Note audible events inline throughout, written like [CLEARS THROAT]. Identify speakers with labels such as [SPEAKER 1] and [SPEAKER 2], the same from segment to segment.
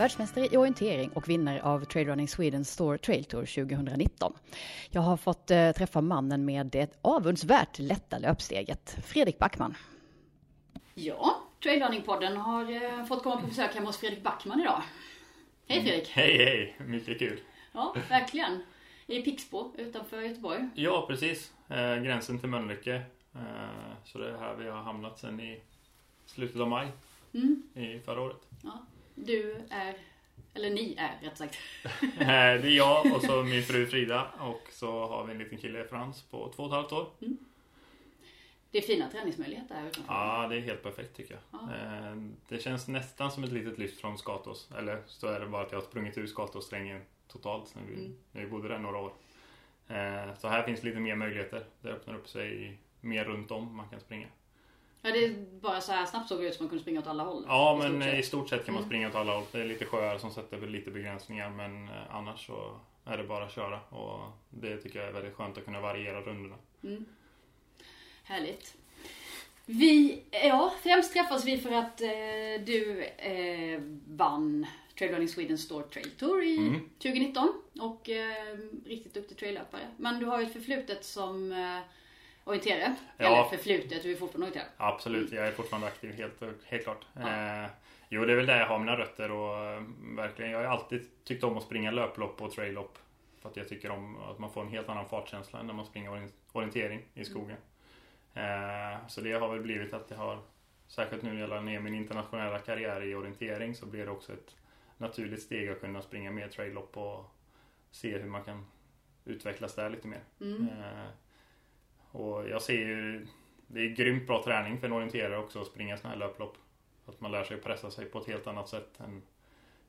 [SPEAKER 1] världsmästare i orientering och vinnare av Trade Running Sweden Store Trail Tour 2019. Jag har fått eh, träffa mannen med det avundsvärt lätta löpsteget, Fredrik Backman.
[SPEAKER 2] Ja, Trade Running-podden har eh, fått komma på besök hemma hos Fredrik Backman idag. Hej Fredrik!
[SPEAKER 3] Hej hej! Mycket kul!
[SPEAKER 2] Ja, verkligen. I Pixbo utanför Göteborg.
[SPEAKER 3] Ja, precis. Eh, gränsen till Mölnlycke. Så det är här vi har hamnat sen i slutet av maj
[SPEAKER 2] Mm.
[SPEAKER 3] i förra året.
[SPEAKER 2] Ja. Du är, eller ni är rätt sagt. [LAUGHS]
[SPEAKER 3] Eh, det är jag och så min fru Frida och så har vi en liten kille Frans på två och ett halvt år.
[SPEAKER 2] Det är fina träningsmöjligheter här utanför.
[SPEAKER 3] Ja, det är helt perfekt tycker jag.
[SPEAKER 2] Ja.
[SPEAKER 3] Eh, Det känns nästan som ett litet lyft från Skatås. Eller så är det bara att jag har sprungit ur Skatåssträngen totalt sen vi,
[SPEAKER 2] Mm.
[SPEAKER 3] när vi bodde där några år. Eh, Så här finns lite mer möjligheter. Det öppnar upp sig mer runt om man kan springa.
[SPEAKER 2] Ja, det är bara så här snabbt såg det ut som man kunde springa åt alla håll.
[SPEAKER 3] Ja, men i stort sett kan man
[SPEAKER 2] Mm.
[SPEAKER 3] springa åt alla håll. Det är lite sjöar som sätter lite begränsningar men eh, annars så är det bara att köra. Och det tycker jag är väldigt skönt att kunna variera rundorna.
[SPEAKER 2] Mm. Härligt. Vi, ja, främst träffas vi för att eh, du eh, vann Trail Running Sweden Store Trail Tour i
[SPEAKER 3] Mm.
[SPEAKER 2] 2019 och eh, riktigt duktig traillöpare. Men du har ju ett förflutet som eh, orienterare.
[SPEAKER 3] Ja.
[SPEAKER 2] Eller förflutet, du är fortfarande orienterare.
[SPEAKER 3] Absolut, jag är fortfarande aktiv helt, helt klart.
[SPEAKER 2] Ja.
[SPEAKER 3] Eh, jo, det är väl där jag har mina rötter och eh, verkligen, jag har alltid tyckt om att springa löplopp och traillopp. För att jag tycker om att man får en helt annan fartkänsla när man springer orien- orientering i skogen. Eh, så det har väl blivit att det har, särskilt nu när jag la ner min internationella karriär i orientering så blir det också ett naturligt steg att kunna springa mer traillopp och se hur man kan utvecklas där lite mer.
[SPEAKER 2] Mm.
[SPEAKER 3] Eh, och jag ser ju Det är grymt bra träning för en orienterare också att springa sådana här löplopp. Att man lär sig pressa sig på ett helt annat sätt än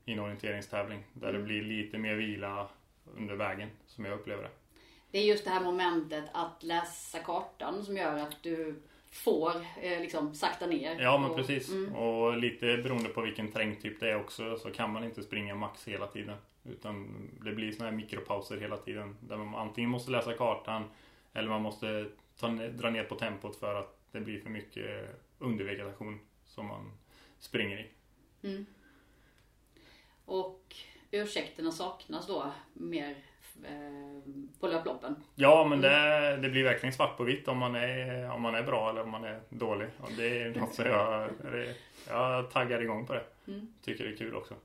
[SPEAKER 3] i en orienteringstävling. Där
[SPEAKER 2] Mm.
[SPEAKER 3] det blir lite mer vila under vägen som jag upplever det.
[SPEAKER 2] Det är just det här momentet att läsa kartan som gör att du får eh, liksom sakta ner.
[SPEAKER 3] Ja men
[SPEAKER 2] och-
[SPEAKER 3] precis.
[SPEAKER 2] Mm.
[SPEAKER 3] Och lite beroende på vilken terrängtyp det är också så kan man inte springa max hela tiden. Utan det blir såna här mikropauser hela tiden. Där man antingen måste läsa kartan eller man måste ta, dra ner på tempot för att det blir för mycket undervegetation som man springer i.
[SPEAKER 2] Mm. Och ursäkterna saknas då mer eh, på löploppen.
[SPEAKER 3] Ja men det, det blir verkligen svart på vitt om man är, om man är bra eller om man är dålig. Och det är något som jag, jag taggar igång på det.
[SPEAKER 2] Mm.
[SPEAKER 3] Tycker det är kul också.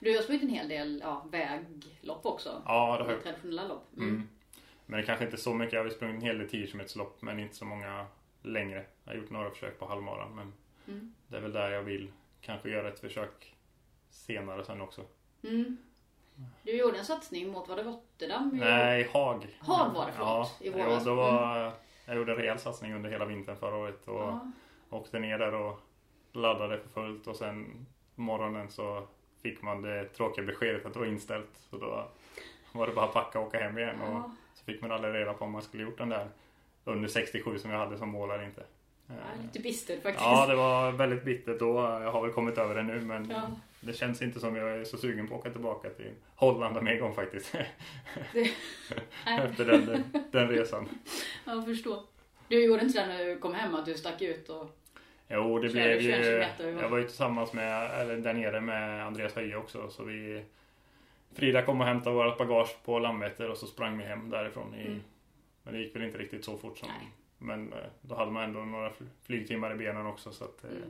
[SPEAKER 2] Du har sprungit en hel del ja, väglopp också.
[SPEAKER 3] Ja det har jag
[SPEAKER 2] Traditionella lopp.
[SPEAKER 3] Mm. Men det kanske inte är så mycket. Jag har väl sprungit en hel del 10 km lopp men inte så många längre. Jag har gjort några försök på halvmara men
[SPEAKER 2] Mm.
[SPEAKER 3] det är väl där jag vill kanske göra ett försök senare sen också.
[SPEAKER 2] Mm. Du gjorde en satsning mot, var det Rotterdam?
[SPEAKER 3] Nej, Haag.
[SPEAKER 2] Haag var det,
[SPEAKER 3] ja,
[SPEAKER 2] förlåt, i våras.
[SPEAKER 3] Jo, var, Jag gjorde en rejäl satsning under hela vintern förra året och
[SPEAKER 2] Ja.
[SPEAKER 3] åkte ner där och laddade för fullt och sen morgonen så fick man det tråkiga beskedet att det var inställt. Så då var det bara att packa och åka hem igen. Och
[SPEAKER 2] Ja.
[SPEAKER 3] Fick man aldrig reda på om man skulle gjort den där under 67 som jag hade som mål eller inte.
[SPEAKER 2] Ja, lite bistert faktiskt.
[SPEAKER 3] Ja, det var väldigt bittert då. Jag har väl kommit över det nu men
[SPEAKER 2] Ja.
[SPEAKER 3] det känns inte som jag är så sugen på att åka tillbaka till Holland med en gång faktiskt.
[SPEAKER 2] Det-. [LAUGHS]
[SPEAKER 3] Efter den, den resan.
[SPEAKER 2] Jag förstår. Du gjorde inte det när du kom hem att du stack ut och...
[SPEAKER 3] Jo, det blev
[SPEAKER 2] 21
[SPEAKER 3] ju... Jag var ju tillsammans med, eller där nere med Andreas Höje också. Så vi... Frida kom och hämtade vårt bagage på Landvetter och så sprang vi hem därifrån. I,
[SPEAKER 2] Mm.
[SPEAKER 3] Men det gick väl inte riktigt så fort som...
[SPEAKER 2] Nej.
[SPEAKER 3] Men eh, då hade man ändå några fl- flygtimmar i benen också så att... eh,
[SPEAKER 2] Mm.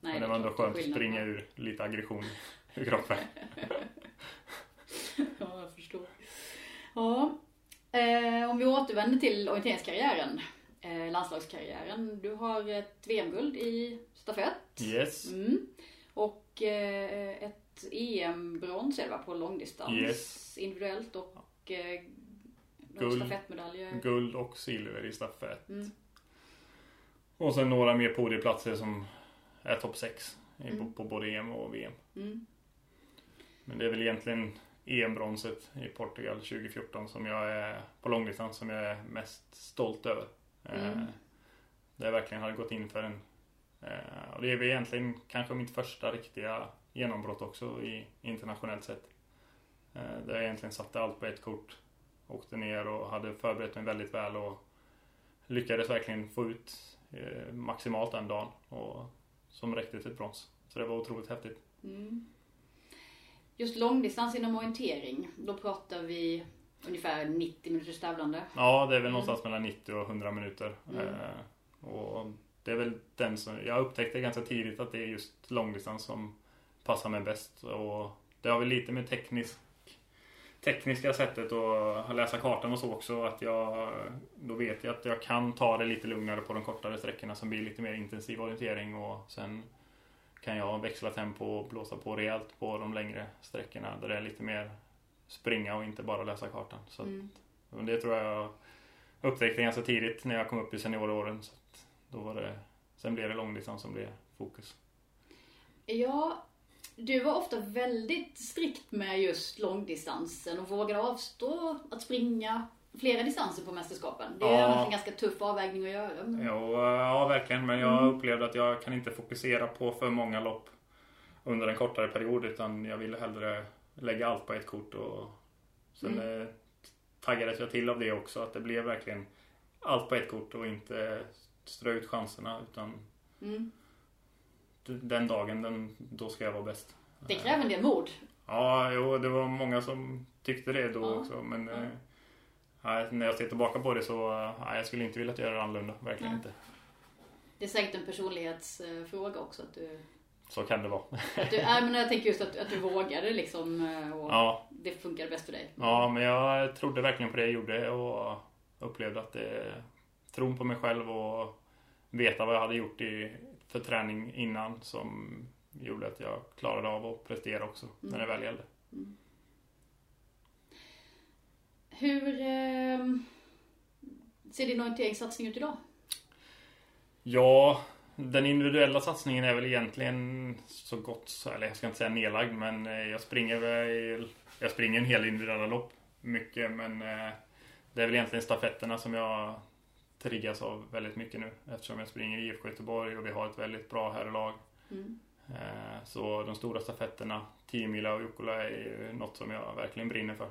[SPEAKER 3] men
[SPEAKER 2] Nej,
[SPEAKER 3] det var ändå skönt att springa ur lite aggression ur kroppen. [LAUGHS]
[SPEAKER 2] Ja, jag förstår. Ja. Eh, om vi återvänder till orienteringskarriären. Eh, landslagskarriären. Du har ett VM-guld i stafett.
[SPEAKER 3] Yes.
[SPEAKER 2] Mm. Och eh, ett EM-brons är det va, på långdistans.
[SPEAKER 3] Yes.
[SPEAKER 2] Individuellt och eh,
[SPEAKER 3] Guld.
[SPEAKER 2] stafettmedaljer.
[SPEAKER 3] Guld och silver i stafett.
[SPEAKER 2] Mm.
[SPEAKER 3] Och sen några mer podieplatser som är topp 6
[SPEAKER 2] Mm.
[SPEAKER 3] på, på både EM och VM.
[SPEAKER 2] Mm.
[SPEAKER 3] Men det är väl egentligen EM-bronset i Portugal 2014 som jag är på långdistans som jag är mest stolt över.
[SPEAKER 2] Mm.
[SPEAKER 3] Eh, Där jag verkligen hade gått in för en eh, och det är väl egentligen kanske mitt första riktiga genombrott också i internationellt sett. Eh, Där jag egentligen satte allt på ett kort. Åkte ner och hade förberett mig väldigt väl och lyckades verkligen få ut eh, maximalt den dagen och som räckte till brons. Så det var otroligt häftigt.
[SPEAKER 2] Mm. Just långdistans inom orientering, då pratar vi ungefär 90 minuters tävlande.
[SPEAKER 3] Ja, det är väl någonstans mellan 90 och 100 minuter.
[SPEAKER 2] Mm.
[SPEAKER 3] Eh, och det är väl den som, jag upptäckte ganska tidigt att det är just långdistans som passar mig bäst. Och det har väl lite med teknisk, tekniska sättet att läsa kartan och så också. Att jag, då vet jag att jag kan ta det lite lugnare på de kortare sträckorna som blir lite mer intensiv orientering. Och sen kan jag växla tempo och blåsa på rejält på de längre sträckorna där det är lite mer springa och inte bara läsa kartan. Så
[SPEAKER 2] Mm.
[SPEAKER 3] att, det tror jag upptäckte ganska tidigt när jag kom upp i senioråren. Så då var det, sen blev det långdistans som blev fokus.
[SPEAKER 2] Ja, du var ofta väldigt strikt med just långdistansen och vågade avstå att springa flera distanser på mästerskapen. Det är
[SPEAKER 3] Ja.
[SPEAKER 2] en ganska tuff avvägning att göra. men-
[SPEAKER 3] Jo, ja, verkligen. Men jag upplevde att jag kan inte fokusera på för många lopp under en kortare period. Utan jag ville hellre lägga allt på ett kort. Och sen eh, taggades jag till av det också. Att det blev verkligen allt på ett kort och inte strö ut chanserna. Utan
[SPEAKER 2] Mm.
[SPEAKER 3] Den dagen, den, då ska jag vara bäst.
[SPEAKER 2] Det kräver en del mod.
[SPEAKER 3] Ja, jo, det var många som tyckte det då
[SPEAKER 2] Ja.
[SPEAKER 3] också. Men
[SPEAKER 2] Ja.
[SPEAKER 3] eh, när jag ser tillbaka på det så eh, nej, jag skulle inte vilja göra det annorlunda. Verkligen
[SPEAKER 2] Nej.
[SPEAKER 3] inte.
[SPEAKER 2] Det är säkert en personlighetsfråga också. Att du,
[SPEAKER 3] Så kan det vara.
[SPEAKER 2] att du, nej, men jag tänker just att, att du vågade liksom eh, och
[SPEAKER 3] Ja,
[SPEAKER 2] det funkade bäst för dig.
[SPEAKER 3] ja, men jag trodde verkligen på det jag gjorde och upplevde att det tron på mig själv och veta vad jag hade gjort i, för träning innan som gjorde att jag klarade av att prestera också när det väl gällde.
[SPEAKER 2] Hur eh, ser din orienteringssatsning ut idag?
[SPEAKER 3] Ja, den individuella satsningen är väl egentligen så gott, så- eller jag ska inte säga nedlagd, men eh, jag springer väl, jag springer en hel individuella lopp mycket, men eh, det är väl egentligen stafetterna som jag triggas av väldigt mycket nu eftersom jag springer i IFK Göteborg och vi har ett väldigt bra herrlag.
[SPEAKER 2] Mm.
[SPEAKER 3] Eh, Så de stora stafetterna, 10 mila och Jukkola är ju något som jag verkligen brinner för.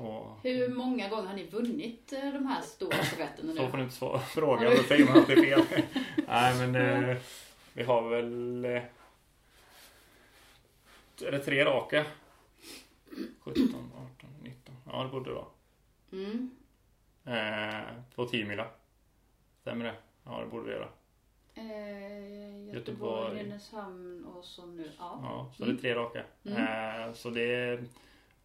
[SPEAKER 3] Och
[SPEAKER 2] Hur många gånger har ni vunnit eh, de här stora stafetterna nu?
[SPEAKER 3] Så får du inte svara fråga, då säger man alltid fel. [LAUGHS] Nej men eh, vi har väl... Är det tre raka? 17, 18, 19. Ja det borde det vara.
[SPEAKER 2] Mm.
[SPEAKER 3] Eh, på 10 mila. Stämmer det? Ja det borde det göra.
[SPEAKER 2] Eh, Göteborg. Nynäshamn och så nu. Ja.
[SPEAKER 3] Ja, så det är tre raka.
[SPEAKER 2] Mm.
[SPEAKER 3] Eh, så det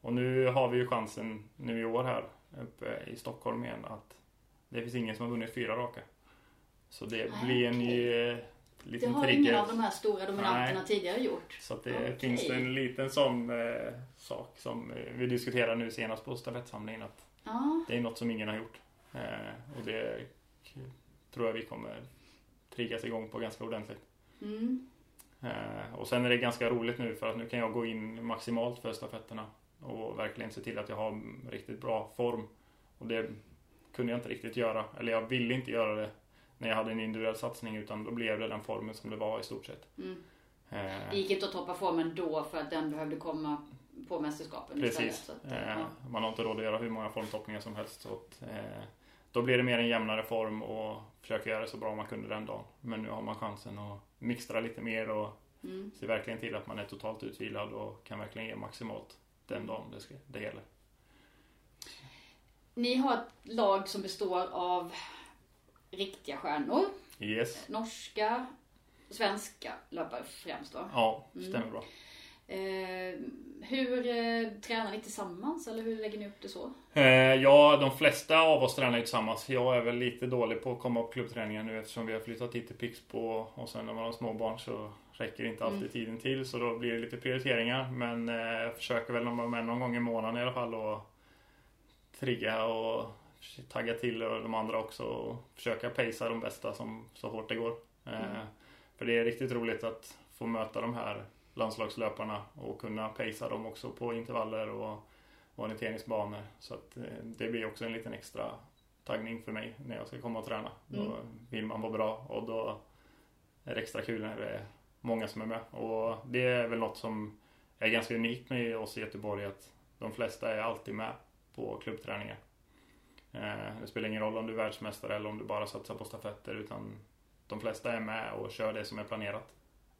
[SPEAKER 3] och nu har vi ju chansen nu i år här uppe i Stockholm igen att det finns ingen som har vunnit fyra raka. Så det
[SPEAKER 2] Ah,
[SPEAKER 3] blir en
[SPEAKER 2] okej.
[SPEAKER 3] ny eh,
[SPEAKER 2] Det
[SPEAKER 3] liten
[SPEAKER 2] har ingen
[SPEAKER 3] trigger.
[SPEAKER 2] av de här stora dominanterna
[SPEAKER 3] Nej.
[SPEAKER 2] tidigare gjort.
[SPEAKER 3] Så det
[SPEAKER 2] Okej.
[SPEAKER 3] finns en liten sån eh, sak som eh, vi diskuterar nu senast på stafettsamlingen att
[SPEAKER 2] Ja.
[SPEAKER 3] det är något som ingen har gjort. Eh, och det tror jag vi kommer triggas igång på ganska ordentligt.
[SPEAKER 2] Mm.
[SPEAKER 3] Eh, och sen är det ganska roligt nu för att nu kan jag gå in maximalt för stafetterna och verkligen se till att jag har riktigt bra form. Och det kunde jag inte riktigt göra, eller jag ville inte göra det när jag hade en individuell satsning utan då blev det den formen som det var i stort sett.
[SPEAKER 2] Mm.
[SPEAKER 3] Eh,
[SPEAKER 2] Det gick inte att toppa formen då för att den behövde komma på mästerskapen
[SPEAKER 3] Precis.
[SPEAKER 2] istället. Att,
[SPEAKER 3] Eh,
[SPEAKER 2] ja.
[SPEAKER 3] Man har inte råd att göra hur många formtoppningar som helst. Så att, eh, då blir det mer en jämnare form och försöka göra det så bra man kunde den dagen. Men nu har man chansen att mixtra lite mer och
[SPEAKER 2] Mm.
[SPEAKER 3] se verkligen till att man är totalt utvilad och kan verkligen ge maximalt den dagen det, ska, det gäller.
[SPEAKER 2] Ni har ett lag som består av riktiga stjärnor.
[SPEAKER 3] Yes.
[SPEAKER 2] Norska, svenska löpare främst då.
[SPEAKER 3] Ja,
[SPEAKER 2] Mm.
[SPEAKER 3] stämmer bra.
[SPEAKER 2] Eh, hur eh, tränar ni tillsammans eller hur lägger ni upp det så?
[SPEAKER 3] Eh, ja, de flesta av oss tränar ju tillsammans. Jag är väl lite dålig på att komma på klubbträningar nu eftersom vi har flyttat hit till Pixbo och sen när man har småbarn så räcker inte alltid
[SPEAKER 2] Mm.
[SPEAKER 3] tiden till så då blir det lite prioriteringar. Men eh, jag försöker väl vara med någon gång i månaden i alla fall och trigga och tagga till de andra också och försöka pacea de bästa som, så hårt det går. Eh,
[SPEAKER 2] Mm.
[SPEAKER 3] För det är riktigt roligt att få möta de här landslagslöparna och kunna pacea dem också på intervaller och orienteringsbanor. Så att eh, det blir också en liten extra taggning för mig när jag ska komma och träna. Då
[SPEAKER 2] Mm.
[SPEAKER 3] vill man vara bra och då är det extra kul när det är många som är med. Och det är väl något som är ganska unikt med oss i Göteborg att de flesta är alltid med på klubbträningar. Eh, Det spelar ingen roll om du är världsmästare eller om du bara satsar på stafetter utan de flesta är med och kör det som är planerat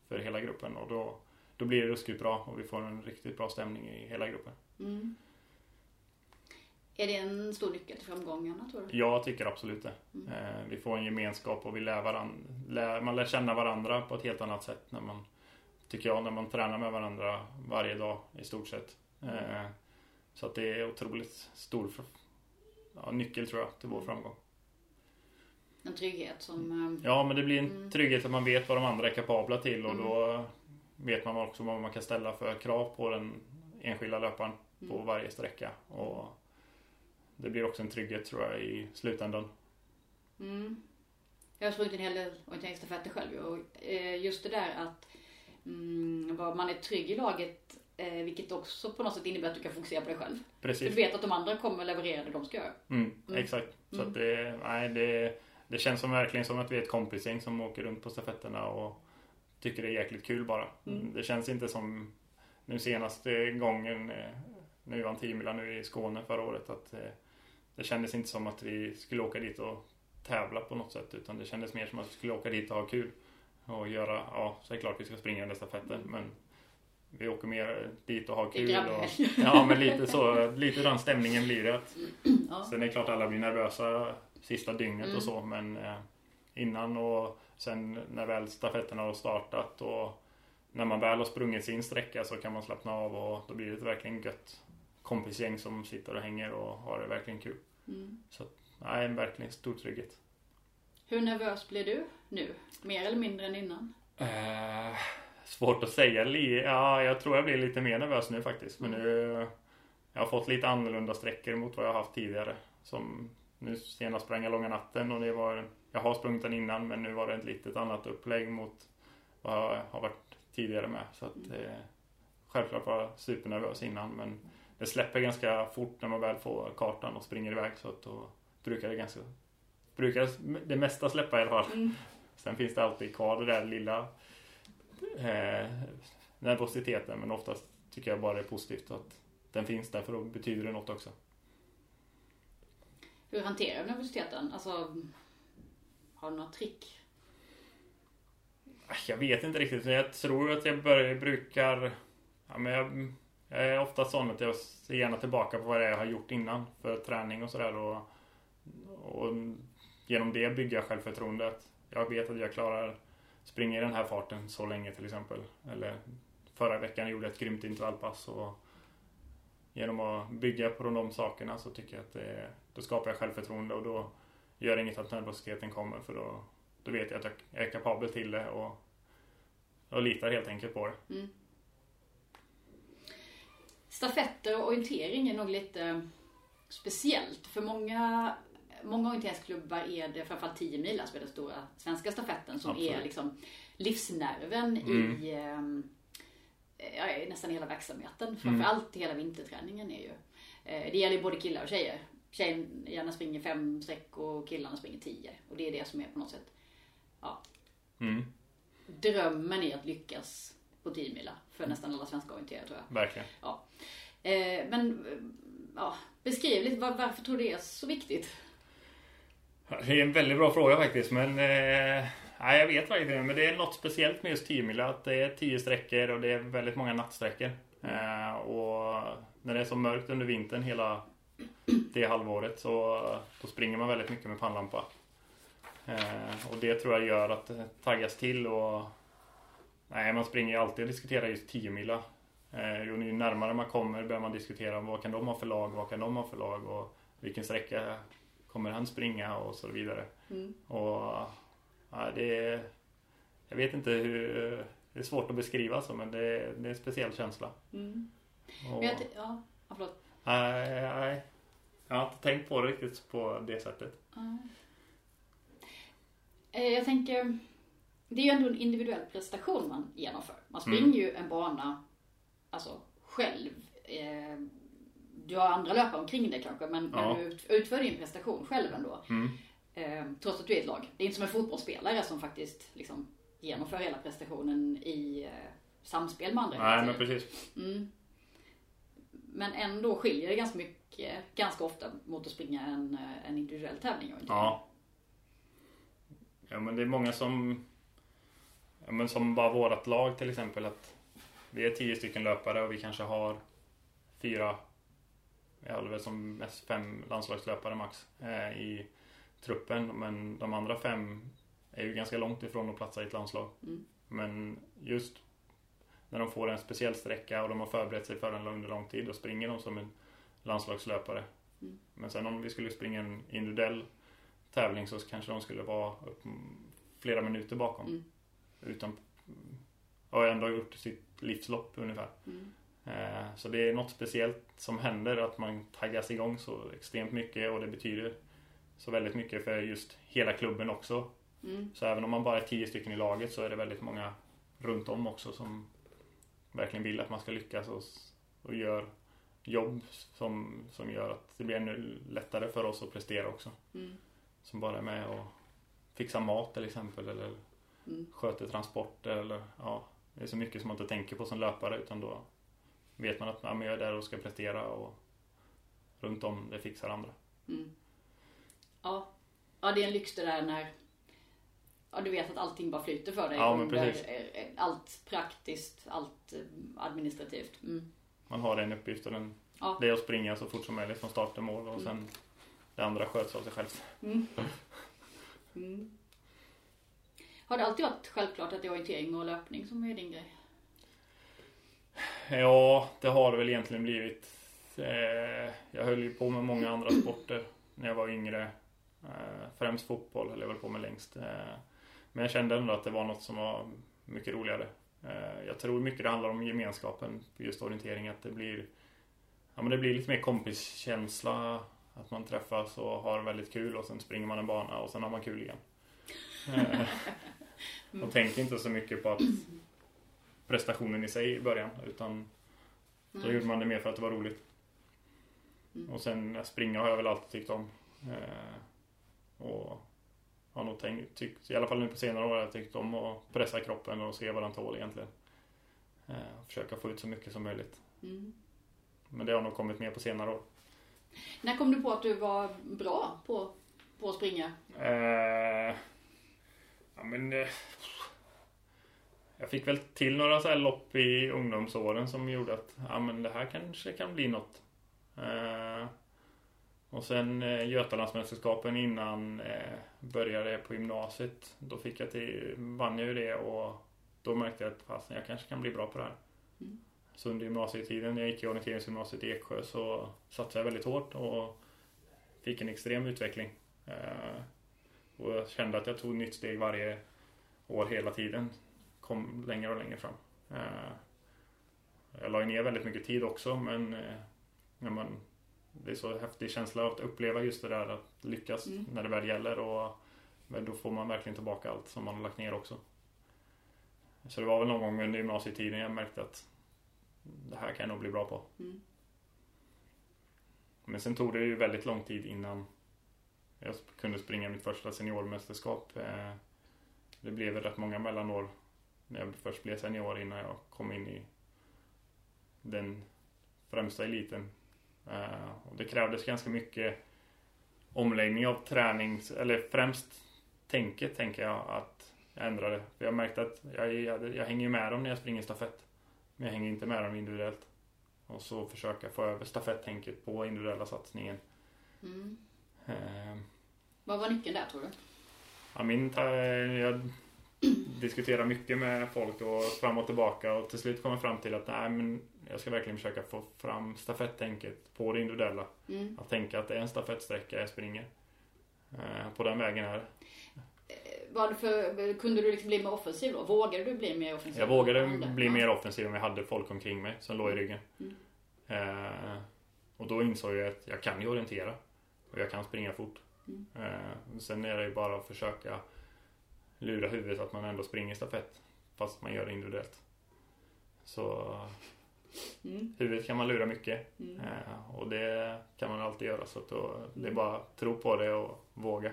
[SPEAKER 3] för hela gruppen och då då blir det ruskigt bra och vi får en riktigt bra stämning i hela gruppen.
[SPEAKER 2] Mm. Är det en stor nyckel till framgångarna tror du?
[SPEAKER 3] Jag tycker absolut det. Eh, vi får en gemenskap och vi lär varandra, lär, man lär känna varandra på ett helt annat sätt när man, tycker jag, när man tränar med varandra varje dag i stort sett. Eh, så att det är otroligt stor ja, nyckel tror jag till vår framgång.
[SPEAKER 2] En trygghet som... eh,
[SPEAKER 3] Ja, men det blir en
[SPEAKER 2] Mm.
[SPEAKER 3] trygghet att man vet vad de andra är kapabla till och då vet man också vad man kan ställa för krav på den enskilda löparen på varje sträcka. Och det blir också en trygghet tror jag i slutändan.
[SPEAKER 2] Mm. Jag har sprungit en hel del orienteringsstafetter själv ju, och eh, just det där att mm, man är trygg i laget eh, vilket också på något sätt innebär att du kan fokusera på dig själv. Du
[SPEAKER 3] Precis.
[SPEAKER 2] vet att de andra kommer leverera det de ska göra.
[SPEAKER 3] Mm, exakt. Så att det, nej, det, det känns som verkligen som att vi är ett kompisgäng som åker runt på stafetterna och tycker det är jäkligt kul bara. Det känns inte som nu senaste gången eh, när vi vann 10 mila nu i Skåne förra året att eh, det kändes inte som att vi skulle åka dit och tävla på något sätt utan det kändes mer som att vi skulle åka dit och ha kul. Och göra, ja så är det klart vi ska springa den där stafetten men vi åker mer dit och har kul. Och, ja men lite så, lite den stämningen blir det.
[SPEAKER 2] Ja.
[SPEAKER 3] Sen är det klart alla blir nervösa sista dygnet
[SPEAKER 2] Mm.
[SPEAKER 3] och så men eh, innan och sen när väl stafetterna har startat och när man väl har sprungit sin sträcka så kan man slappna av och då blir det verkligen gött kompisgäng som sitter och hänger och har det verkligen kul.
[SPEAKER 2] Mm.
[SPEAKER 3] Så nej, verkligen stor trygghet.
[SPEAKER 2] Hur nervös blir du nu? Mer eller mindre än innan?
[SPEAKER 3] Eh, svårt att säga. Ja, jag tror jag blir lite mer nervös nu faktiskt. Men nu jag har fått lite annorlunda sträckor mot vad jag har haft tidigare. Som nu senast sprang jag långa natten och det var Jag har sprungit den innan men nu var det ett litet annat upplägg mot vad jag har varit tidigare med. Så att eh, självklart var jag supernervös innan men det släpper ganska fort när man väl får kartan och springer iväg så att då brukar det ganska brukar det mesta släppa i alla fall.
[SPEAKER 2] Mm.
[SPEAKER 3] Sen finns det alltid kvar det där lilla eh, nervositeten men oftast tycker jag bara det är positivt att den finns där för då betyder det något också.
[SPEAKER 2] Hur hanterar du nervositeten? Alltså, har du några trick?
[SPEAKER 3] Jag vet inte riktigt. men Jag tror att jag börjar, brukar... Ja, men jag, jag är ofta sån att jag ser gärna tillbaka på vad det är jag har gjort innan för träning och sådär. Och, och genom det bygga självförtroendet. Jag vet att jag klarar springa i den här farten så länge till exempel. Eller förra veckan gjorde jag ett grymt intervallpass. Och genom att bygga på de sakerna så tycker jag att det, då skapar jag självförtroende och då gör det inget att nervositeten kommer för då, då vet jag att jag är kapabel till det och jag litar helt enkelt på det.
[SPEAKER 2] Mm. Stafetter och orientering är nog lite speciellt. För många, många orienteringsklubbar är det framförallt 10 mil, alltså den stora svenska stafetten som
[SPEAKER 3] Absolut.
[SPEAKER 2] är liksom livsnerven
[SPEAKER 3] Mm.
[SPEAKER 2] i ehm, i nästan hela verksamheten. Framförallt hela vinterträningen är ju. eh, Det gäller både killar och tjejer. Tjejerna springer fem streck och killarna springer tio. Och det är det som är på något sätt ja,
[SPEAKER 3] Mm,
[SPEAKER 2] drömmen är att lyckas på 10 mila för nästan alla svenska orienterare tror jag.
[SPEAKER 3] verkligen.
[SPEAKER 2] Ja. Eh, men ja, beskriv lite var, varför tror du det är så viktigt?
[SPEAKER 3] Det är en väldigt bra fråga faktiskt men eh, jag vet faktiskt inte men det är något speciellt med just 10 mila att det är 10 sträckor och det är väldigt många nattsträckor. Eh, och när det är så mörkt under vintern hela det halvåret så då springer man väldigt mycket med pannlampa. Eh, och det tror jag gör att det taggas till och Nej, man springer ju alltid och diskuterar just 10 mila. Eh, ju närmare man kommer börjar man diskutera vad kan de ha för lag, vad kan de ha för lag och vilken sträcka kommer han springa och så vidare.
[SPEAKER 2] Mm.
[SPEAKER 3] Och ja, det är, Jag vet inte hur Det är svårt att beskriva så men det är, det är en speciell känsla.
[SPEAKER 2] Mm.
[SPEAKER 3] Och,
[SPEAKER 2] Men jag, ja, förlåt.
[SPEAKER 3] Nej, nej, jag har inte tänkt på det riktigt på det sättet.
[SPEAKER 2] Eh, jag tänker, det är ju ändå en individuell prestation man genomför. Man springer
[SPEAKER 3] Mm.
[SPEAKER 2] ju en bana, alltså själv. Eh, du har andra löpare omkring dig kanske, men,
[SPEAKER 3] Ja.
[SPEAKER 2] men du ut- utför din prestation själv ändå.
[SPEAKER 3] Mm.
[SPEAKER 2] Eh, trots att du är ett lag. Det är inte som en fotbollsspelare som faktiskt liksom genomför hela prestationen i samspel med andra.
[SPEAKER 3] Nej men precis.
[SPEAKER 2] Mm. Men ändå skiljer det ganska mycket, ganska ofta mot att springa en, eh, en individuell tävling.
[SPEAKER 3] Ja. Ja men det är många som ja, men Som bara vårat lag till exempel att vi är tio stycken löpare och vi kanske har fyra, vi har väl som mest fem landslagslöpare max eh, i truppen. Men de andra fem är ju ganska långt ifrån att platsa i ett landslag.
[SPEAKER 2] Mm.
[SPEAKER 3] Men just när de får en speciell sträcka och de har förberett sig för den under lång tid, då springer de som en landslagslöpare.
[SPEAKER 2] Mm.
[SPEAKER 3] Men sen om vi skulle springa en individuell tävling så kanske de skulle vara upp flera minuter bakom.
[SPEAKER 2] Mm.
[SPEAKER 3] Utan, och ändå gjort sitt livslopp ungefär.
[SPEAKER 2] Mm.
[SPEAKER 3] Eh, Så det är något speciellt som händer, att man taggas igång så extremt mycket och det betyder så väldigt mycket för just hela klubben också.
[SPEAKER 2] Mm.
[SPEAKER 3] Så även om man bara är tio stycken i laget så är det väldigt många runt om också som verkligen vill att man ska lyckas och, och gör jobb som, som gör att det blir ännu lättare för oss att prestera också.
[SPEAKER 2] Mm.
[SPEAKER 3] Som bara är med och fixar mat till exempel eller
[SPEAKER 2] Mm.
[SPEAKER 3] sköter transporter eller ja, det är så mycket som man inte tänker på som löpare utan då vet man att ja, jag är där och ska prestera och runt om det fixar andra.
[SPEAKER 2] Mm. Ja. ja, det är en lyx det där när ja, du vet att allting bara flyter för dig.
[SPEAKER 3] Ja, men precis.
[SPEAKER 2] eh, Allt praktiskt, allt eh, administrativt. Mm.
[SPEAKER 3] Man har en uppgift och den,
[SPEAKER 2] Ja.
[SPEAKER 3] det är att springa så fort som möjligt från start till mål och sen det andra sköts av sig självt.
[SPEAKER 2] Mm. Mm. Har det alltid varit självklart att det är orientering och löpning som är din grej?
[SPEAKER 3] Ja, det har det väl egentligen blivit. Eh, Jag höll ju på med många andra sporter när jag var yngre. Eh, Främst fotboll höll jag väl på med längst. Men jag kände ändå att det var något som var mycket roligare. Eh, Jag tror mycket det handlar om gemenskapen på just orientering. Att det blir, ja, men det blir lite mer kompiskänsla. Att man träffas och har väldigt kul och sen springer man en bana och sen har man kul igen. Eh, Och tänker inte så mycket på att prestationen i sig i början utan då
[SPEAKER 2] Nej.
[SPEAKER 3] gjorde man det mer för att det var roligt.
[SPEAKER 2] Mm.
[SPEAKER 3] Och sen springa har jag väl alltid tyckt om. Eh, och har nog tänkt, tyckt, i alla fall nu på senare år jag tyckt om att pressa kroppen och se vad den tål egentligen. Eh, försöka få ut så mycket som möjligt.
[SPEAKER 2] Mm.
[SPEAKER 3] Men det har nog kommit mer på senare år.
[SPEAKER 2] När kom du på att du var bra på, på att springa?
[SPEAKER 3] Eh, ja, men, eh, jag fick väl till några så här lopp i ungdomsåren som gjorde att ja, men det här kanske kan bli något. Och sen eh, Götalandsmästerskapen innan eh, började på gymnasiet. Då fick jag till, vann jag ju det och då märkte jag att fasen, jag kanske kan bli bra på det här.
[SPEAKER 2] Mm.
[SPEAKER 3] Så under gymnasietiden, när jag gick i orienteringsgymnasiet i Eksjö så satsade jag väldigt hårt och fick en extrem utveckling. Eh, och jag kände att jag tog nytt steg varje år hela tiden. Kom längre och längre fram. Eh, jag la ner väldigt mycket tid också men eh, när man, det är så häftig känsla att uppleva just det där att lyckas
[SPEAKER 2] Mm.
[SPEAKER 3] när det väl gäller och men då får man verkligen tillbaka allt som man har lagt ner också. Så det var väl någon gång under gymnasietiden jag märkte att det här kan jag nog bli bra på.
[SPEAKER 2] Mm.
[SPEAKER 3] Men sen tog det ju väldigt lång tid innan jag kunde springa mitt första seniormästerskap. Eh, Det blev rätt många mellanår när jag först blev senior innan jag kom in i den främsta eliten. Eh, Och det krävdes ganska mycket omläggning av tränings, eller främst tänket tänker jag att jag ändrade. För jag märkte att jag, jag, jag hänger med dem när jag springer stafett. Men jag hänger inte med dem individuellt. Och så försöka få över stafettänket på individuella satsningen.
[SPEAKER 2] Mm.
[SPEAKER 3] Eh,
[SPEAKER 2] Vad var nyckeln där tror du?
[SPEAKER 3] Ja, min jag [CLEARS THROAT] diskuterar mycket med folk och fram och tillbaka och till slut kommer jag fram till att nej, men jag ska verkligen försöka få fram stafettänket på det individuella.
[SPEAKER 2] Mm.
[SPEAKER 3] Att tänka att det är en stafettsträcka jag springer. Eh, På den vägen är det.
[SPEAKER 2] Vad för, kunde du liksom bli mer offensiv då? Vågade du bli mer offensiv?
[SPEAKER 3] Jag vågade bli
[SPEAKER 2] Ja.
[SPEAKER 3] mer offensiv om jag hade folk omkring mig som låg i ryggen.
[SPEAKER 2] Mm.
[SPEAKER 3] Eh, och då insåg jag att jag kan ju orientera. Och jag kan springa fort.
[SPEAKER 2] Mm.
[SPEAKER 3] Eh, sen är det ju bara att försöka lura huvudet att man ändå springer stafett. Fast man gör det individuellt. Så
[SPEAKER 2] Mm.
[SPEAKER 3] huvudet kan man lura mycket.
[SPEAKER 2] Mm.
[SPEAKER 3] Eh, och det kan man alltid göra. Så att då, det är bara att tro på det och våga.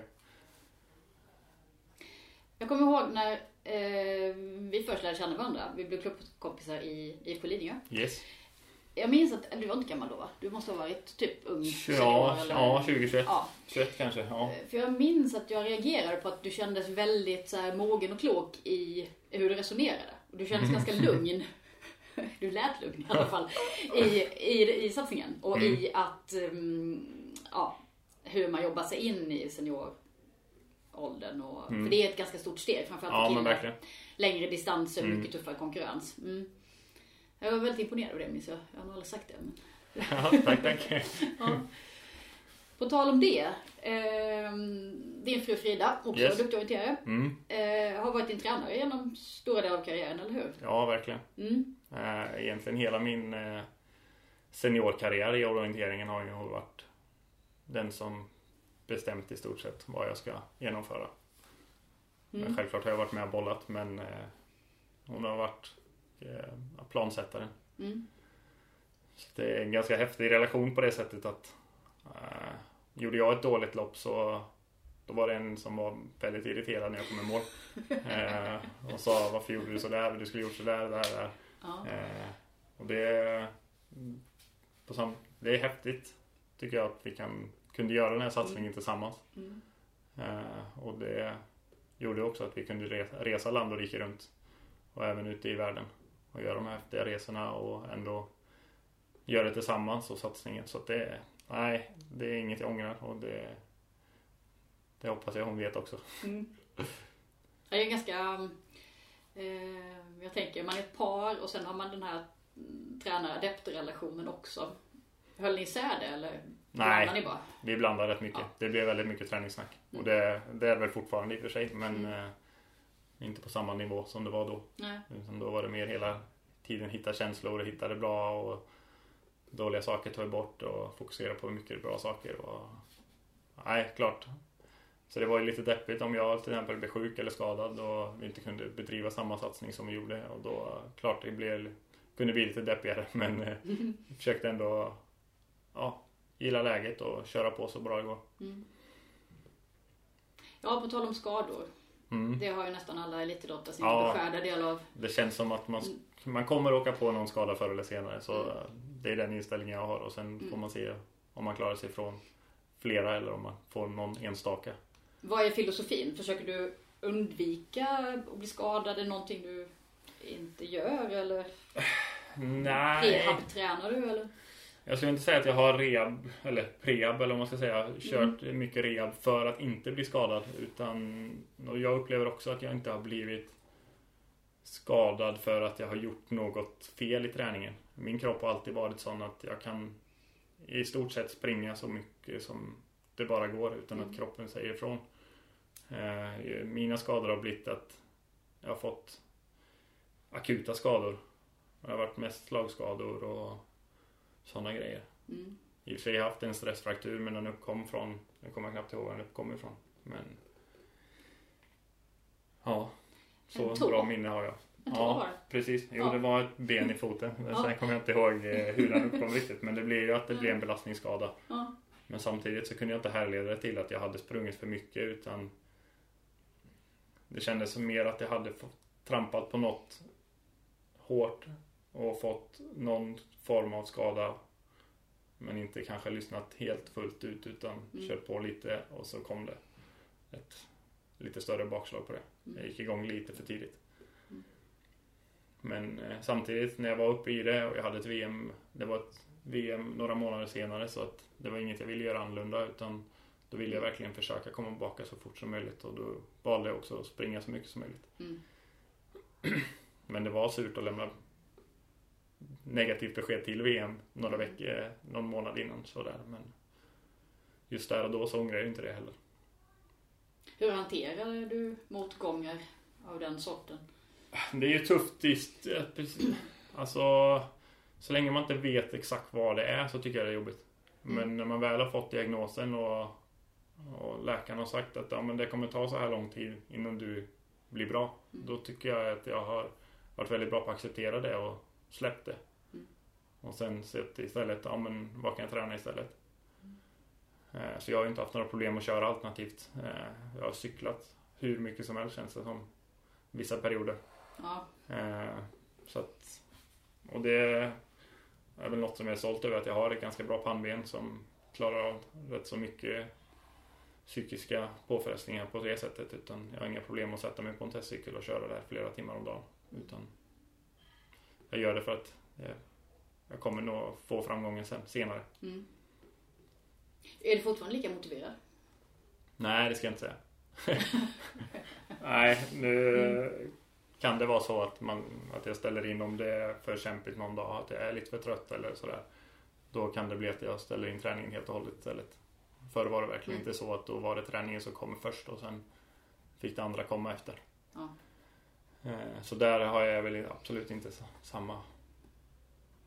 [SPEAKER 2] Jag kommer ihåg när eh, vi först lärde känna varandra. Vi blev klubbkompisar i IFK Lidingö.
[SPEAKER 3] Yes.
[SPEAKER 2] Jag minns att du var inte gammal då va? Du måste ha varit typ ung
[SPEAKER 3] Ja,
[SPEAKER 2] eller?
[SPEAKER 3] ja 2021.
[SPEAKER 2] Ja,
[SPEAKER 3] 21 kanske. Ja.
[SPEAKER 2] eh, för jag minns att jag reagerade på att du kändes väldigt så här, mogen och klok i hur du resonerade. Du kändes [LAUGHS] ganska lugn. [LAUGHS] du lät lugn i alla fall, i, i, i satsningen. Och
[SPEAKER 3] Mm.
[SPEAKER 2] i att, um, ja, hur man jobbar sig in i senioråldern. Och,
[SPEAKER 3] Mm.
[SPEAKER 2] För det är ett ganska stort steg, framförallt
[SPEAKER 3] Ja
[SPEAKER 2] för killar. Längre distanser,
[SPEAKER 3] Mm.
[SPEAKER 2] mycket tuffare konkurrens. Mm. Jag var väldigt imponerad av det minns jag. Jag har nog aldrig sagt det. Men...
[SPEAKER 3] Ja, tack, tack. [LAUGHS]
[SPEAKER 2] Ja. På tal om det. Eh, din fru Frida, också
[SPEAKER 3] Yes.
[SPEAKER 2] duktig orienterare,
[SPEAKER 3] Mm.
[SPEAKER 2] eh, har varit din tränare genom stora delar av karriären, eller hur?
[SPEAKER 3] Ja, verkligen.
[SPEAKER 2] Mm.
[SPEAKER 3] Eh, Egentligen hela min eh, seniorkarriär i orienteringen har ju varit den som bestämt i stort sett vad jag ska genomföra. Men
[SPEAKER 2] Mm.
[SPEAKER 3] självklart har jag varit med och bollat men eh, hon har varit eh, plansättaren.
[SPEAKER 2] Mm.
[SPEAKER 3] Så det är en ganska häftig relation på det sättet att eh, gjorde jag ett dåligt lopp så då var det en som var väldigt irriterad när jag kom i mål. [LAUGHS] Eh, och sa varför gjorde du sådär? Du skulle gjort sådär, där, där.
[SPEAKER 2] Ja.
[SPEAKER 3] Eh, och det, på sam, det är häftigt tycker jag att vi kan, kunde göra den här satsningen tillsammans.
[SPEAKER 2] Mm.
[SPEAKER 3] Eh, och det gjorde också att vi kunde resa, resa land och rike runt och även ute i världen och göra de här häftiga resorna och ändå göra det tillsammans och satsningen. Så att det, nej, det är inget jag ångrar och det, det hoppas jag hon vet också.
[SPEAKER 2] Mm. Det är ganska, eh, jag tänker man är ett par och sen har man den här mm, tränare-adept-relationen också. Höll ni isär det eller
[SPEAKER 3] Nej.
[SPEAKER 2] blandade ni bara?
[SPEAKER 3] Vi blandar rätt mycket.
[SPEAKER 2] Ja.
[SPEAKER 3] Det blev väldigt mycket träningssnack.
[SPEAKER 2] Mm.
[SPEAKER 3] Och det, det är väl fortfarande i och för sig men
[SPEAKER 2] Mm.
[SPEAKER 3] eh, inte på samma nivå som det var då.
[SPEAKER 2] Nej.
[SPEAKER 3] Utan då var det mer hela tiden hitta känslor och hitta det bra och dåliga saker tar vi bort och fokusera på mycket bra saker. Och... Nej, klart. Så det var ju lite deppigt om jag till exempel blev sjuk eller skadad och vi inte kunde bedriva samma satsning som vi gjorde och då klart det blev, kunde bli lite deppigare [LAUGHS] men vi [LAUGHS] försökte ändå ja, gilla läget och köra på så bra det går.
[SPEAKER 2] Mm. Ja, på tal om skador.
[SPEAKER 3] Mm.
[SPEAKER 2] Det har ju nästan alla elitidrottare sin
[SPEAKER 3] Ja.
[SPEAKER 2] beskärda del av.
[SPEAKER 3] Det känns som att man,
[SPEAKER 2] Mm.
[SPEAKER 3] man kommer åka på någon skada förr eller senare. Så det är den inställningen jag har och sen
[SPEAKER 2] Mm.
[SPEAKER 3] får man se om man klarar sig från flera eller om man får någon enstaka.
[SPEAKER 2] Vad är filosofin? Försöker du undvika att bli skadad? Är det någonting du inte gör eller
[SPEAKER 3] Nej,
[SPEAKER 2] rehab-tränar du eller?
[SPEAKER 3] jag skulle inte säga att jag har rehab, eller prehab eller om man ska säga, kört
[SPEAKER 2] Mm.
[SPEAKER 3] mycket rehab för att inte bli skadad. Utan och jag upplever också att jag inte har blivit skadad för att jag har gjort något fel i träningen. Min kropp har alltid varit sån att jag kan i stort sett springa så mycket som det bara går utan
[SPEAKER 2] Mm.
[SPEAKER 3] att kroppen säger ifrån. Eh, Mina skador har blivit att jag har fått akuta skador. Det har varit mest slagskador och sådana grejer.
[SPEAKER 2] Mm.
[SPEAKER 3] I och för sig har jag haft en stressfraktur men den uppkom från, jag kommer knappt ihåg var den uppkom ifrån. Men Ja, så bra minne har jag.
[SPEAKER 2] En tå
[SPEAKER 3] Ja, precis. Jo,
[SPEAKER 2] Ja.
[SPEAKER 3] det var ett ben i foten.
[SPEAKER 2] Ja.
[SPEAKER 3] Sen kommer jag inte ihåg eh, hur den uppkom riktigt. Men det blev ju att det blev en belastningsskada.
[SPEAKER 2] Ja.
[SPEAKER 3] Men samtidigt så kunde jag inte härleda det till att jag hade sprungit för mycket utan det kändes som mer att jag hade trampat på något hårt och fått någon form av skada men inte kanske lyssnat helt fullt ut utan
[SPEAKER 2] Mm.
[SPEAKER 3] kört på lite och så kom det ett lite större bakslag på det.
[SPEAKER 2] Mm.
[SPEAKER 3] Jag gick igång lite för tidigt.
[SPEAKER 2] Mm.
[SPEAKER 3] Men eh, samtidigt när jag var uppe i det och jag hade ett VM, det var ett VM några månader senare så att det var inget jag ville göra annorlunda utan då ville jag verkligen försöka komma tillbaka så fort som möjligt och då valde jag också att springa så mycket som möjligt.
[SPEAKER 2] Mm. [CLEARS THROAT]
[SPEAKER 3] Men det var surt att lämna negativt besked till VM några
[SPEAKER 2] Mm.
[SPEAKER 3] veckor, någon månad innan sådär. Men just där och då så ångrar jag inte det heller.
[SPEAKER 2] Hur hanterar du motgångar av den sorten?
[SPEAKER 3] Det är ju tufft just, eh, precis. Alltså, så länge man inte vet exakt vad det är så tycker jag det är jobbigt. Men
[SPEAKER 2] Mm.
[SPEAKER 3] när man väl har fått diagnosen och, och läkaren har sagt att ja, men det kommer ta så här lång tid innan du blir bra.
[SPEAKER 2] Mm.
[SPEAKER 3] Då tycker jag att jag har varit väldigt bra på att acceptera det och släppt det.
[SPEAKER 2] Mm.
[SPEAKER 3] Och sen sett istället, ja men vad kan jag träna istället?
[SPEAKER 2] Mm.
[SPEAKER 3] Eh, Så jag har inte haft några problem att köra alternativt. Eh, Jag har cyklat hur mycket som helst känns det som. Vissa perioder.
[SPEAKER 2] Ja.
[SPEAKER 3] Eh, Så att, och det är väl något som jag är stolt över att jag har ett ganska bra pannben som klarar av rätt så mycket psykiska påfrestningar på det sättet utan jag har inga problem att sätta mig på en testcykel och köra där flera timmar om dagen. Utan jag gör det för att jag, jag kommer nog få framgången sen, senare.
[SPEAKER 2] Mm. Är du fortfarande lika motiverad?
[SPEAKER 3] Nej, det ska jag inte säga. [LAUGHS] Nej, nu
[SPEAKER 2] Mm.
[SPEAKER 3] Kan det vara så att, man, att jag ställer in om det är för kämpigt någon dag, att jag är lite för trött eller sådär. Då kan det bli att jag ställer in träningen helt och hållet istället. Förr var det verkligen
[SPEAKER 2] Mm.
[SPEAKER 3] inte så att då var det träningen som kommer först och sen fick det andra komma efter.
[SPEAKER 2] Ja.
[SPEAKER 3] Eh, Så där har jag väl absolut inte samma...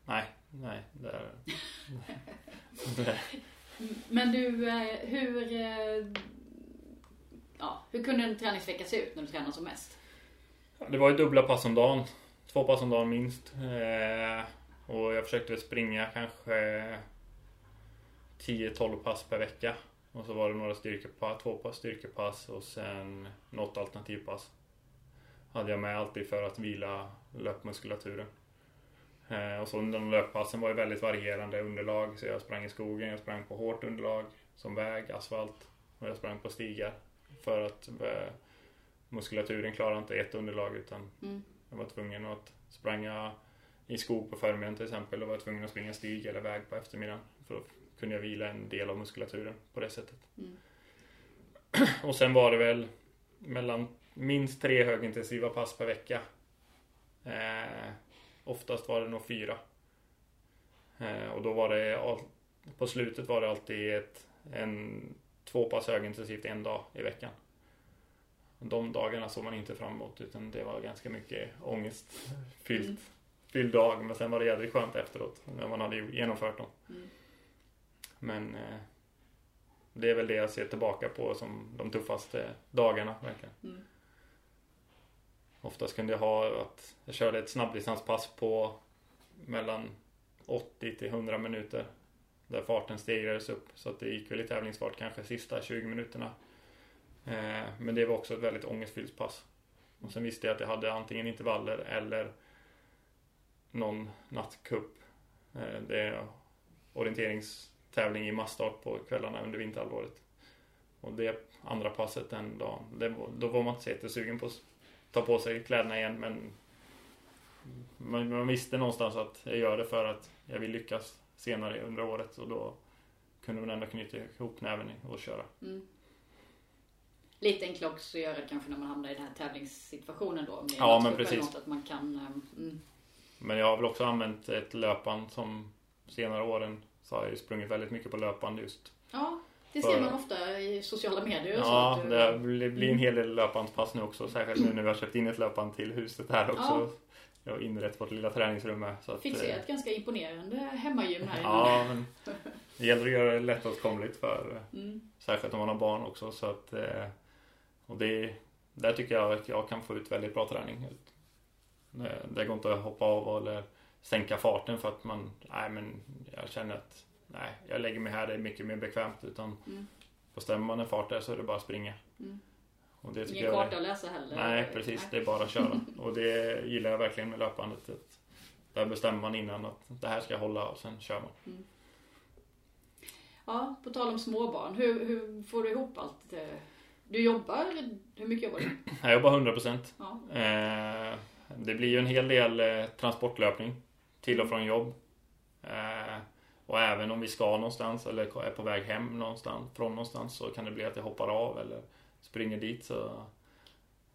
[SPEAKER 3] Nej, nej. Där... [LAUGHS]
[SPEAKER 2] Men du, eh, hur, eh, ja, hur kunde en träningsvecka se ut när du tränade som mest?
[SPEAKER 3] Det var ju dubbla pass om dagen. Två pass om dagen minst. Eh, och jag försökte springa kanske 10-12 pass per vecka. Och så var det några styrkepass, två pass styrkepass och sen något alternativpass. Hade jag med alltid för att vila löpmuskulaturen. Eh, och så under de löppassen var det väldigt varierande underlag. Så jag sprang i skogen, jag sprang på hårt underlag som väg, asfalt. Och jag sprang på stigar. För att eh, muskulaturen klarar inte ett underlag utan
[SPEAKER 2] Mm.
[SPEAKER 3] jag var tvungen att spränga i skog på förmiddagen till exempel och var tvungen att springa stig eller väg på eftermiddagen. För då kunde jag vila en del av muskulaturen på det sättet.
[SPEAKER 2] Mm. [CLEARS THROAT]
[SPEAKER 3] Och sen var det väl mellan minst tre högintensiva pass per vecka. Eh, oftast var det nog fyra. Eh, och då var det all, på slutet var det alltid ett, en, två pass högintensivt en dag i veckan. De dagarna såg man inte fram emot utan det var ganska mycket ångestfyllt
[SPEAKER 2] Mm.
[SPEAKER 3] fylld dag. Men sen var det jävligt skönt efteråt när man hade genomfört dem.
[SPEAKER 2] Mm.
[SPEAKER 3] Men eh, det är väl det jag ser tillbaka på som de tuffaste dagarna verkligen.
[SPEAKER 2] Mm.
[SPEAKER 3] Oftast kunde jag ha att jag körde ett snabbdistanspass på mellan 80 till 100 minuter. Där farten stegrades upp så att det gick väl i tävlingsfart kanske sista 20 minuterna. Eh, men det var också ett väldigt ångestfyllt pass. Och sen visste jag att jag hade antingen intervaller eller någon nattcup. Eh, det är orienteringstävling i massstart på kvällarna under vinterhalvåret. Och det andra passet den dagen, det, var- då var man inte så jättesugen på att ta på sig kläderna igen men man, man visste någonstans att jag gör det för att jag vill lyckas senare under året och då kunde man ändå knyta ihop näven och köra.
[SPEAKER 2] Mm. Lite enklare också att göra det kanske när man hamnar i den här tävlingssituationen då. Är
[SPEAKER 3] Ja, men precis.
[SPEAKER 2] Något, att man kan, eh, mm,
[SPEAKER 3] Men jag har väl också använt ett löpband som senare åren så har jag ju sprungit väldigt mycket på löpband just.
[SPEAKER 2] ja, det
[SPEAKER 3] För-
[SPEAKER 2] ser man ofta i sociala medier och så.
[SPEAKER 3] Ja,
[SPEAKER 2] att du-
[SPEAKER 3] det blir en hel del löpbandspass nu också. Särskilt nu när vi har köpt in ett löpband till huset här också. Jag har inrett vårt lilla träningsrum med. Så att,
[SPEAKER 2] Fick se
[SPEAKER 3] eh,
[SPEAKER 2] ett ganska imponerande hemmagym här.
[SPEAKER 3] Ja, men det gäller att göra det lättåtkomligt för
[SPEAKER 2] Mm.
[SPEAKER 3] Särskilt om man har barn också så att eh, Och det Där tycker jag att jag kan få ut väldigt bra träning Det- Det går inte att hoppa av eller Sänka farten för att man Nej men jag känner att Nej jag lägger mig här det är mycket mer bekvämt utan
[SPEAKER 2] Mm.
[SPEAKER 3] Bestämmer man en fart där så är det bara att springa
[SPEAKER 2] Mm.
[SPEAKER 3] Och det tycker
[SPEAKER 2] Ingen karta att läsa heller.
[SPEAKER 3] Nej precis, det är bara att köra [LAUGHS] Och det gillar jag verkligen med löpbandet att Där bestämmer man innan att det här ska jag hålla och sen kör man
[SPEAKER 2] Ja, på tal om småbarn. Hur, hur får du ihop allt? Du jobbar, hur mycket jobbar du? [CLEARS THROAT]
[SPEAKER 3] Jag jobbar 100%
[SPEAKER 2] Ja.
[SPEAKER 3] Eh, det blir ju en hel del eh, transportlöpning till och från jobb. Eh, och även om vi ska någonstans eller är på väg hem någonstans, från någonstans så kan det bli att jag hoppar av eller springer dit. Så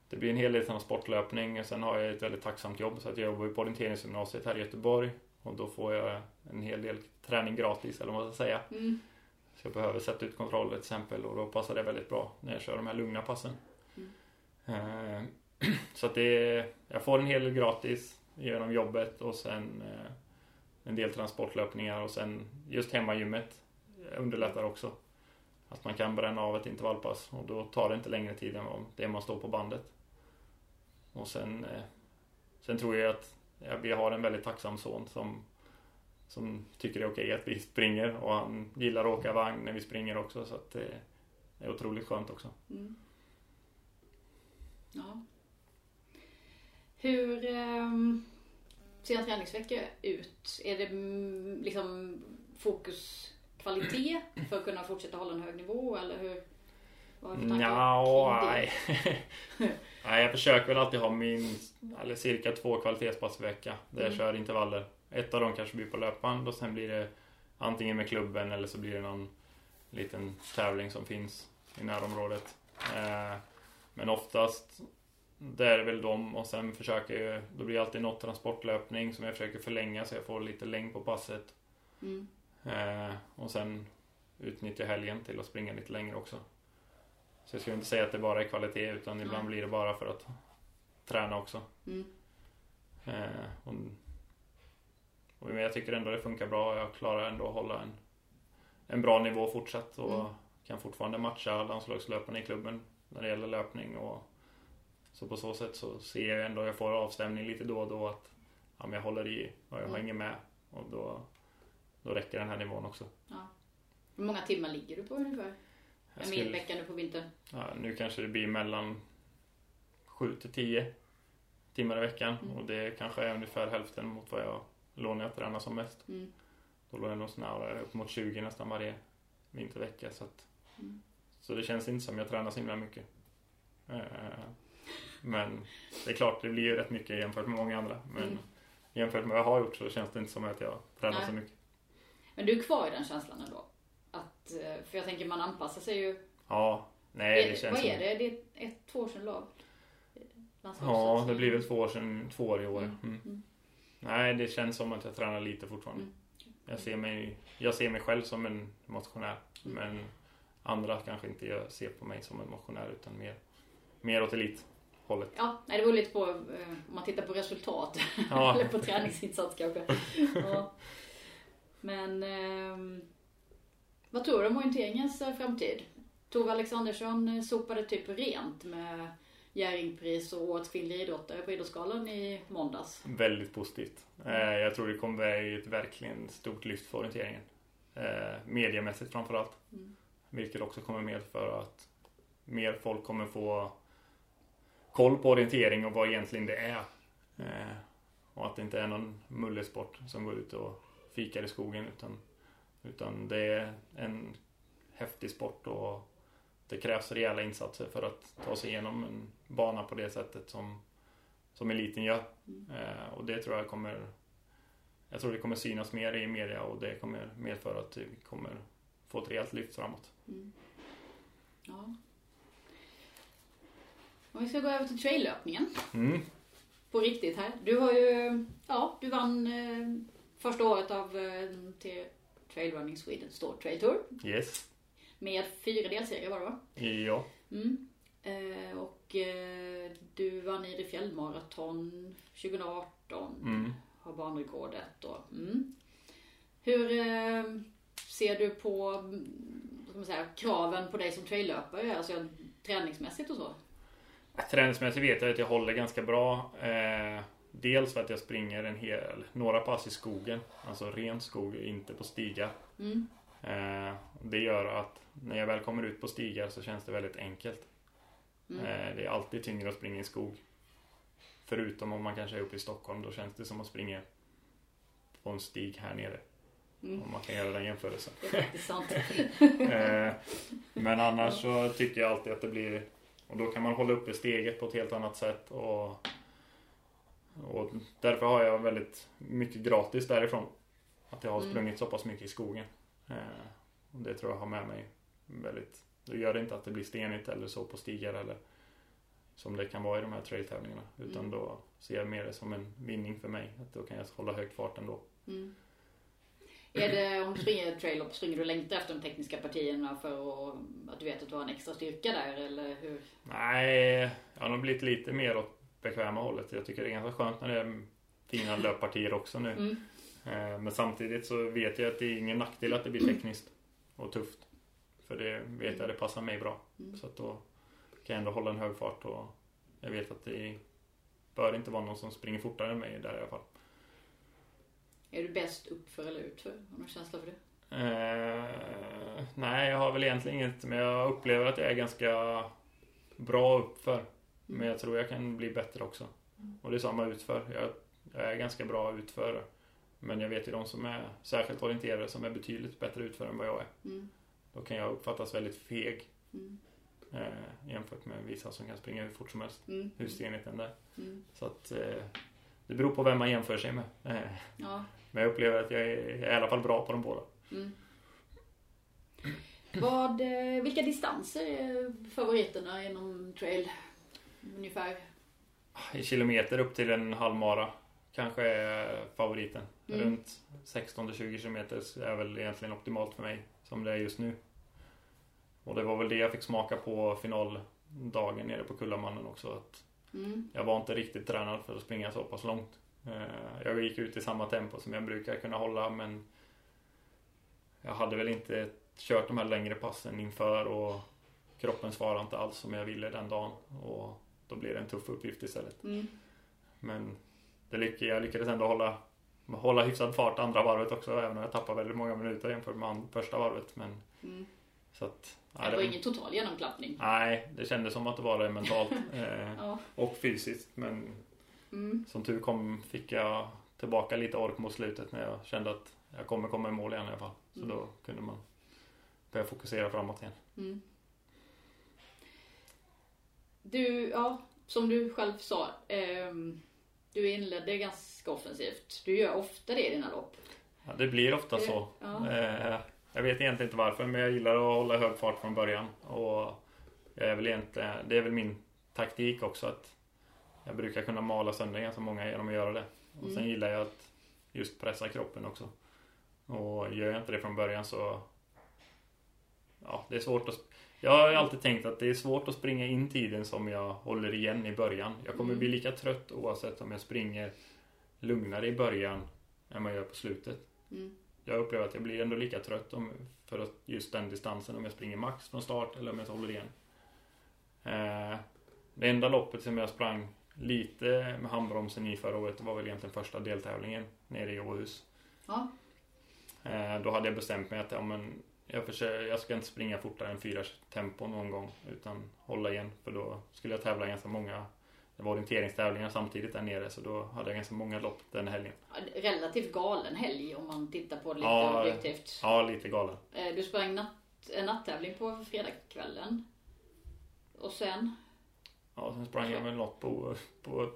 [SPEAKER 3] det blir en hel del transportlöpning. Sen har jag ett väldigt tacksamt jobb så att jag jobbar på orienteringsgymnasiet här i Göteborg. Och då får jag en hel del träning gratis eller vad man ska säga.
[SPEAKER 2] Mm.
[SPEAKER 3] Så jag behöver sätta ut kontroller till exempel och då passar det väldigt bra när jag kör de här lugna passen. Eh, [CLEARS THROAT] Så att det jag får en hel del gratis genom jobbet och sen eh, en del transportlöpningar och sen just hemmagymmet underlättar också. Att man kan bränna av ett intervallpass och då tar det inte längre tid än det man står på bandet. Och sen, eh, sen tror jag att vi har en väldigt tacksam son som, som tycker det är okej att vi springer och han gillar att åka vagn när vi springer också så att det är otroligt skönt också.
[SPEAKER 2] Mm. Ja. Hur ehm, ser en träningsvecka ut? Är det mm, liksom fokus kvalitet för att kunna fortsätta hålla en hög nivå eller hur? Det?
[SPEAKER 3] nej. [LAUGHS] nej. Jag försöker väl alltid ha minst, eller cirka två kvalitetspass i vecka. Där jag
[SPEAKER 2] Mm.
[SPEAKER 3] kör intervaller. Ett av dem kanske blir på löpband och sen blir det antingen med klubben eller så blir det någon liten tävling som finns i närområdet. Eh, men oftast det är väl de och sen försöker jag, då blir det alltid något transportlöpning som jag försöker förlänga så jag får lite längd på passet.
[SPEAKER 2] Mm.
[SPEAKER 3] Eh, och sen utnyttja helgen till att springa lite längre också. Så jag skulle inte säga att det bara är kvalitet utan ibland
[SPEAKER 2] Nej.
[SPEAKER 3] blir det bara för att träna också.
[SPEAKER 2] Mm.
[SPEAKER 3] Eh, men jag tycker ändå det funkar bra. Jag klarar ändå att hålla en, en bra nivå fortsatt och
[SPEAKER 2] Mm.
[SPEAKER 3] kan fortfarande matcha landslagslöparna i klubben när det gäller löpning. Och, så på så sätt så ser jag ändå, jag får avstämning lite då och då att ja, men jag håller i och jag
[SPEAKER 2] Mm.
[SPEAKER 3] hänger med. Och då, då räcker den här nivån också.
[SPEAKER 2] Ja. Hur många timmar ligger du på ungefär? En
[SPEAKER 3] skulle-
[SPEAKER 2] milvecka nu på vintern?
[SPEAKER 3] Ja, nu kanske det blir mellan 7 till 10 timmar i veckan
[SPEAKER 2] Mm.
[SPEAKER 3] och det kanske är ungefär hälften mot vad jag låg när jag tränade som mest.
[SPEAKER 2] Mm.
[SPEAKER 3] Då låg jag nog snarare upp mot 20 nästan varje vintervecka. Så, att,
[SPEAKER 2] Mm.
[SPEAKER 3] så det känns inte som jag tränar så himla mycket. Eh, Men det är klart, det blir ju rätt mycket jämfört med många andra. Men
[SPEAKER 2] Mm.
[SPEAKER 3] jämfört med vad jag har gjort så känns det inte som att jag tränar
[SPEAKER 2] Nej.
[SPEAKER 3] så mycket.
[SPEAKER 2] Men du är kvar i den känslan ändå? Att, eh, för jag tänker man anpassar sig ju.
[SPEAKER 3] Ja, nej
[SPEAKER 2] Är-
[SPEAKER 3] det känns
[SPEAKER 2] vad är det? Det är ett, två år sedan lag?
[SPEAKER 3] Ja, det blir väl två år sedan, två år i år.
[SPEAKER 2] Mm.
[SPEAKER 3] Mm. Nej, det känns som att jag tränar lite fortfarande.
[SPEAKER 2] Mm.
[SPEAKER 3] Jag, ser mig, jag ser mig själv som en motionär.
[SPEAKER 2] Mm.
[SPEAKER 3] Men andra kanske inte ser på mig som en motionär utan mer, mer åt elithållet.
[SPEAKER 2] Ja, nej, det beror lite på eh, om man tittar på resultat.
[SPEAKER 3] Ja. [LAUGHS]
[SPEAKER 2] Eller på träningsinsats kanske. Ja. Men ehm, vad tror du om orienteringens eh, framtid? Tove Alexandersson eh, sopade typ rent med Jerringpris och Årets kvinnliga idrottare på Idrottsgalan i måndags.
[SPEAKER 3] Väldigt positivt. Eh, jag tror det kommer bli ett verkligen stort lyft för orienteringen. Eh, mediamässigt framförallt.
[SPEAKER 2] Mm.
[SPEAKER 3] Vilket också kommer medföra att mer folk kommer få koll på orientering och vad egentligen det är. Eh, och att det inte är någon mullesport som går ut och fikar i skogen utan, utan det är en häftig sport och det krävs rejäla insatser för att ta sig igenom en bana på det sättet som, som eliten gör. Eh, och det tror jag kommer jag tror det kommer synas mer i media och det kommer medföra att vi kommer få ett rejält lyft framåt.
[SPEAKER 2] Mm. Ja. Om vi ska gå över till traillöpningen.
[SPEAKER 3] Mm.
[SPEAKER 2] På riktigt här. Du har ju, ja, du vann eh, första året av eh, till Trail Running Sweden Store Trail Tour.
[SPEAKER 3] Yes.
[SPEAKER 2] Med fyra delserier var det va?
[SPEAKER 3] Ja.
[SPEAKER 2] Mm. Eh, och eh, du vann i det fjällmaraton 2018.
[SPEAKER 3] Mm.
[SPEAKER 2] Har banrekordet och mm. Hur eh, ser du på ska man säga, kraven på dig som traillöpare? Alltså träningsmässigt och så?
[SPEAKER 3] Träningsmässigt vet jag att jag håller ganska bra. Eh, dels för att jag springer en hel, några pass i skogen. Alltså ren skog, inte på stigar.
[SPEAKER 2] Mm.
[SPEAKER 3] Eh, det gör att när jag väl kommer ut på stigar så känns det väldigt enkelt.
[SPEAKER 2] Mm.
[SPEAKER 3] Eh, det är alltid tyngre att springa i skog. Förutom om man kanske är uppe i Stockholm. Då känns det som att springa på en stig här nere.
[SPEAKER 2] Mm.
[SPEAKER 3] Om man kan göra den jämförelsen.
[SPEAKER 2] Det är faktiskt sant. [LAUGHS]
[SPEAKER 3] Eh, Men annars så tycker jag alltid att det blir och då kan man hålla uppe steget på ett helt annat sätt och, och därför har jag väldigt mycket gratis därifrån. Att jag har
[SPEAKER 2] Mm.
[SPEAKER 3] sprungit så pass mycket i skogen. Eh, Och det tror jag har med mig väldigt. Då gör det inte att det blir stenigt eller så på stigar eller som det kan vara i de här trailtävlingarna. Utan
[SPEAKER 2] Mm.
[SPEAKER 3] då ser jag mer det som en vinning för mig. Att då kan jag hålla hög fart ändå.
[SPEAKER 2] Mm. Är det, om du springer trail springer du längtar efter de tekniska partierna för att, att du vet att du har en extra styrka där eller hur?
[SPEAKER 3] Nej, jag har nog blivit lite mer åt bekväma hållet. Jag tycker det är ganska skönt när det är fina [LAUGHS] löppartier också nu.
[SPEAKER 2] Mm.
[SPEAKER 3] Eh, Men samtidigt så vet jag att det är ingen nackdel att det blir tekniskt och tufft. För det vet jag, det passar mig bra.
[SPEAKER 2] Mm.
[SPEAKER 3] Så att då kan jag ändå hålla en hög fart och jag vet att det bör inte vara någon som springer fortare än mig där i alla fall.
[SPEAKER 2] Är du bäst uppför eller utför? Har du någon känsla för det?
[SPEAKER 3] Eh, nej, jag har väl egentligen inget, men jag upplever att jag är ganska bra uppför. Men jag tror jag kan bli bättre också. Och det är samma utför. Jag, jag är ganska bra utför. Men jag vet ju de som är särskilt orienterade som är betydligt bättre utför än vad jag är.
[SPEAKER 2] Mm.
[SPEAKER 3] Då kan jag uppfattas väldigt feg.
[SPEAKER 2] Mm.
[SPEAKER 3] Eh, jämfört med vissa som kan springa hur fort som helst.
[SPEAKER 2] Mm.
[SPEAKER 3] Husenheten där.
[SPEAKER 2] Mm.
[SPEAKER 3] Så att eh, det beror på vem man jämför sig med. Eh,
[SPEAKER 2] Ja.
[SPEAKER 3] men jag upplever att jag är, jag är i alla fall bra på dem båda.
[SPEAKER 2] Mm. Vad, eh, vilka distanser är favoriterna inom trail? Ungefär.
[SPEAKER 3] I kilometer upp till en halvmara kanske är favoriten.
[SPEAKER 2] Mm.
[SPEAKER 3] Runt 16-20 kilometer är väl egentligen optimalt för mig som det är just nu. Och det var väl det jag fick smaka på finaldagen nere på Kullamannen också. Att
[SPEAKER 2] Mm.
[SPEAKER 3] jag var inte riktigt tränad för att springa så pass långt. Eh, Jag gick ut i samma tempo som jag brukar kunna hålla men jag hade väl inte kört de här längre passen inför och kroppen svarade inte alls som jag ville den dagen. Och då blev det en tuff uppgift istället.
[SPEAKER 2] Mm.
[SPEAKER 3] Men det lyck jag lyckades ändå hålla, hålla hyfsad fart andra varvet också även om jag tappade väldigt många minuter jämfört med första varvet. Men,
[SPEAKER 2] Mm.
[SPEAKER 3] så att,
[SPEAKER 2] Det
[SPEAKER 3] nej,
[SPEAKER 2] var
[SPEAKER 3] det,
[SPEAKER 2] ingen total genomklappning.
[SPEAKER 3] nej, det kändes som att det var det mentalt [LAUGHS] eh,
[SPEAKER 2] Ja.
[SPEAKER 3] och fysiskt. Men
[SPEAKER 2] Mm.
[SPEAKER 3] som tur kom fick jag tillbaka lite ork mot slutet när jag kände att jag kommer komma i mål igen i alla fall. Så
[SPEAKER 2] Mm.
[SPEAKER 3] då kunde man börja fokusera framåt igen.
[SPEAKER 2] Mm. Du, ja, som du själv sa. ehm, du inledde ganska offensivt. Du gör ofta det i dina lopp.
[SPEAKER 3] Ja, det blir ofta
[SPEAKER 2] Det-
[SPEAKER 3] så.
[SPEAKER 2] ja.
[SPEAKER 3] Eh, jag vet egentligen inte varför men jag gillar att hålla hög fart från början. Och jag är väl egentligen, det är väl min taktik också att jag brukar kunna mala sönder ganska många genom att göra det. Och sen
[SPEAKER 2] Mm.
[SPEAKER 3] gillar jag att just pressa kroppen också. Och gör jag inte det från början så Ja, det är svårt att Jag har alltid tänkt att det är svårt att springa in tiden som jag håller igen i början. Jag kommer
[SPEAKER 2] Mm.
[SPEAKER 3] bli lika trött oavsett om jag springer lugnare i början än vad jag gör på slutet.
[SPEAKER 2] Mm.
[SPEAKER 3] Jag upplever att jag blir ändå lika trött om, för just den distansen om jag springer max från start eller om jag håller igen. Eh, det enda loppet som jag sprang lite med handbromsen i förra året var väl egentligen första deltävlingen nere i Åhus.
[SPEAKER 2] Ja.
[SPEAKER 3] Eh, då hade jag bestämt mig att ja, men jag, försöker, jag ska inte springa fortare än fyra tempo någon gång utan hålla igen för då skulle jag tävla ganska många det var orienteringstävlingar samtidigt där nere så då hade jag ganska många lopp den helgen.
[SPEAKER 2] Relativt galen helg om man tittar på det lite
[SPEAKER 3] Ja.
[SPEAKER 2] objektivt.
[SPEAKER 3] Ja, lite galen.
[SPEAKER 2] Eh, Du sprang natt, en natttävling på fredagskvällen. Och sen?
[SPEAKER 3] Ja, sen sprang jag väl något på, på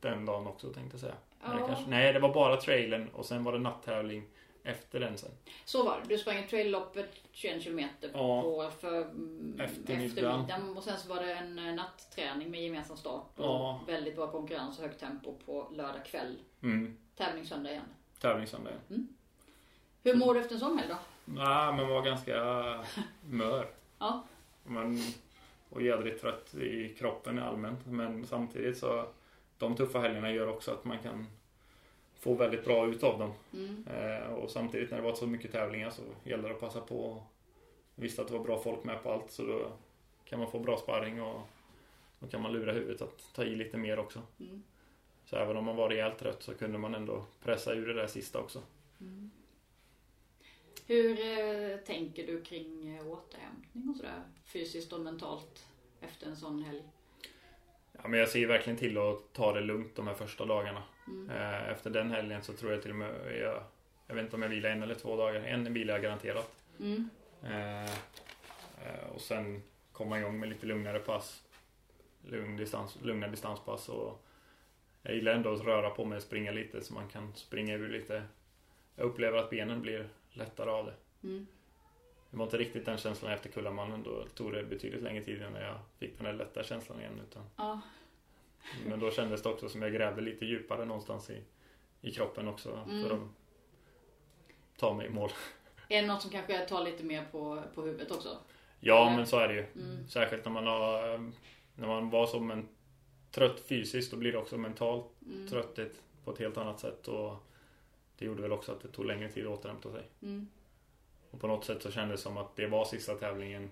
[SPEAKER 3] den dagen också tänkte jag säga.
[SPEAKER 2] Ja.
[SPEAKER 3] Kanske, nej, det var bara trailern och sen var det natttävling efter den sen.
[SPEAKER 2] Så var det. Du sprang trail-loppet 21 kilometer
[SPEAKER 3] Ja.
[SPEAKER 2] på för mm,
[SPEAKER 3] Eftermiddagen.
[SPEAKER 2] eftermiddagen. Och sen så var det en eh, natträning med gemensam start. Och
[SPEAKER 3] Ja.
[SPEAKER 2] väldigt bra konkurrens och högt tempo på lördag kväll.
[SPEAKER 3] Mm.
[SPEAKER 2] Tävling söndag igen.
[SPEAKER 3] Tävlingssöndag.
[SPEAKER 2] Hur mår du efter en sån helg då?
[SPEAKER 3] Nej, men var ganska [LAUGHS] mör.
[SPEAKER 2] Ja.
[SPEAKER 3] Men, och jädrigt trött i kroppen allmänt. Men samtidigt så de tuffa helgerna gör också att man kan få väldigt bra ut av dem.
[SPEAKER 2] Mm.
[SPEAKER 3] Eh, och samtidigt när det var så mycket tävlingar så gäller det att passa på. Jag visste att det var bra folk med på allt så då kan man få bra sparring och då kan man lura huvudet att ta i lite mer också.
[SPEAKER 2] Mm.
[SPEAKER 3] Så även om man var rejält trött så kunde man ändå pressa ur det där sista också.
[SPEAKER 2] Hur eh, tänker du kring eh, återhämtning och sådär? Fysiskt och mentalt efter en sån helg?
[SPEAKER 3] Ja, men jag ser verkligen till att ta det lugnt de här första dagarna.
[SPEAKER 2] Mm.
[SPEAKER 3] Eh, Efter den helgen så tror jag till och med jag, jag vet inte om jag vilar en eller två dagar. En vilar jag garanterat.
[SPEAKER 2] Mm.
[SPEAKER 3] Eh, eh, och sen komma igång med lite lugnare pass. Lugn distans, lugna distanspass och jag gillar ändå att röra på mig och springa lite så man kan springa ur lite. Jag upplever att benen blir lättare av det.
[SPEAKER 2] Mm.
[SPEAKER 3] Det var inte riktigt den känslan efter Kullamannen. Då tog det betydligt längre tid innan jag fick den där lätta känslan igen. Utan,
[SPEAKER 2] Ja.
[SPEAKER 3] Men då kändes det också som jag grävde lite djupare någonstans i, i kroppen också.
[SPEAKER 2] Mm.
[SPEAKER 3] För att ta mig i mål.
[SPEAKER 2] Är det något som kanske tar lite mer på, på huvudet också?
[SPEAKER 3] Ja,
[SPEAKER 2] Eller?
[SPEAKER 3] men så är det ju.
[SPEAKER 2] Mm.
[SPEAKER 3] Särskilt när man har När man var som en trött fysiskt då blir det också mental
[SPEAKER 2] Mm.
[SPEAKER 3] trötthet på ett helt annat sätt. Och det gjorde väl också att det tog längre tid att återhämta sig.
[SPEAKER 2] Mm.
[SPEAKER 3] Och på något sätt så kändes det som att det var sista tävlingen.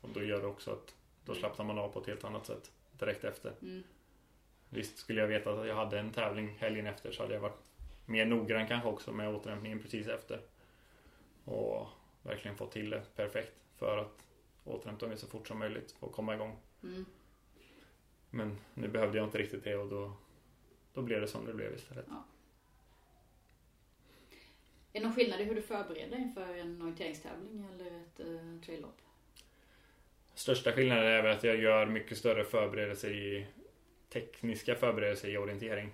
[SPEAKER 3] Och då gör det också att då slappnar man av på ett helt annat sätt direkt efter.
[SPEAKER 2] Mm.
[SPEAKER 3] Visst skulle jag veta att jag hade en tävling helgen efter så hade jag varit mer noggrann kanske också med återhämtningen precis efter. Och verkligen fått till det perfekt för att återhämta mig så fort som möjligt och komma igång.
[SPEAKER 2] Mm.
[SPEAKER 3] Men nu behövde jag inte riktigt det och då, då blev det som det blev istället.
[SPEAKER 2] Är det någon skillnad i hur du förbereder inför en orienteringstävling eller ett uh, trail-lopp?
[SPEAKER 3] Största skillnaden är väl att jag gör mycket större förberedelser i tekniska förberedelser i orientering.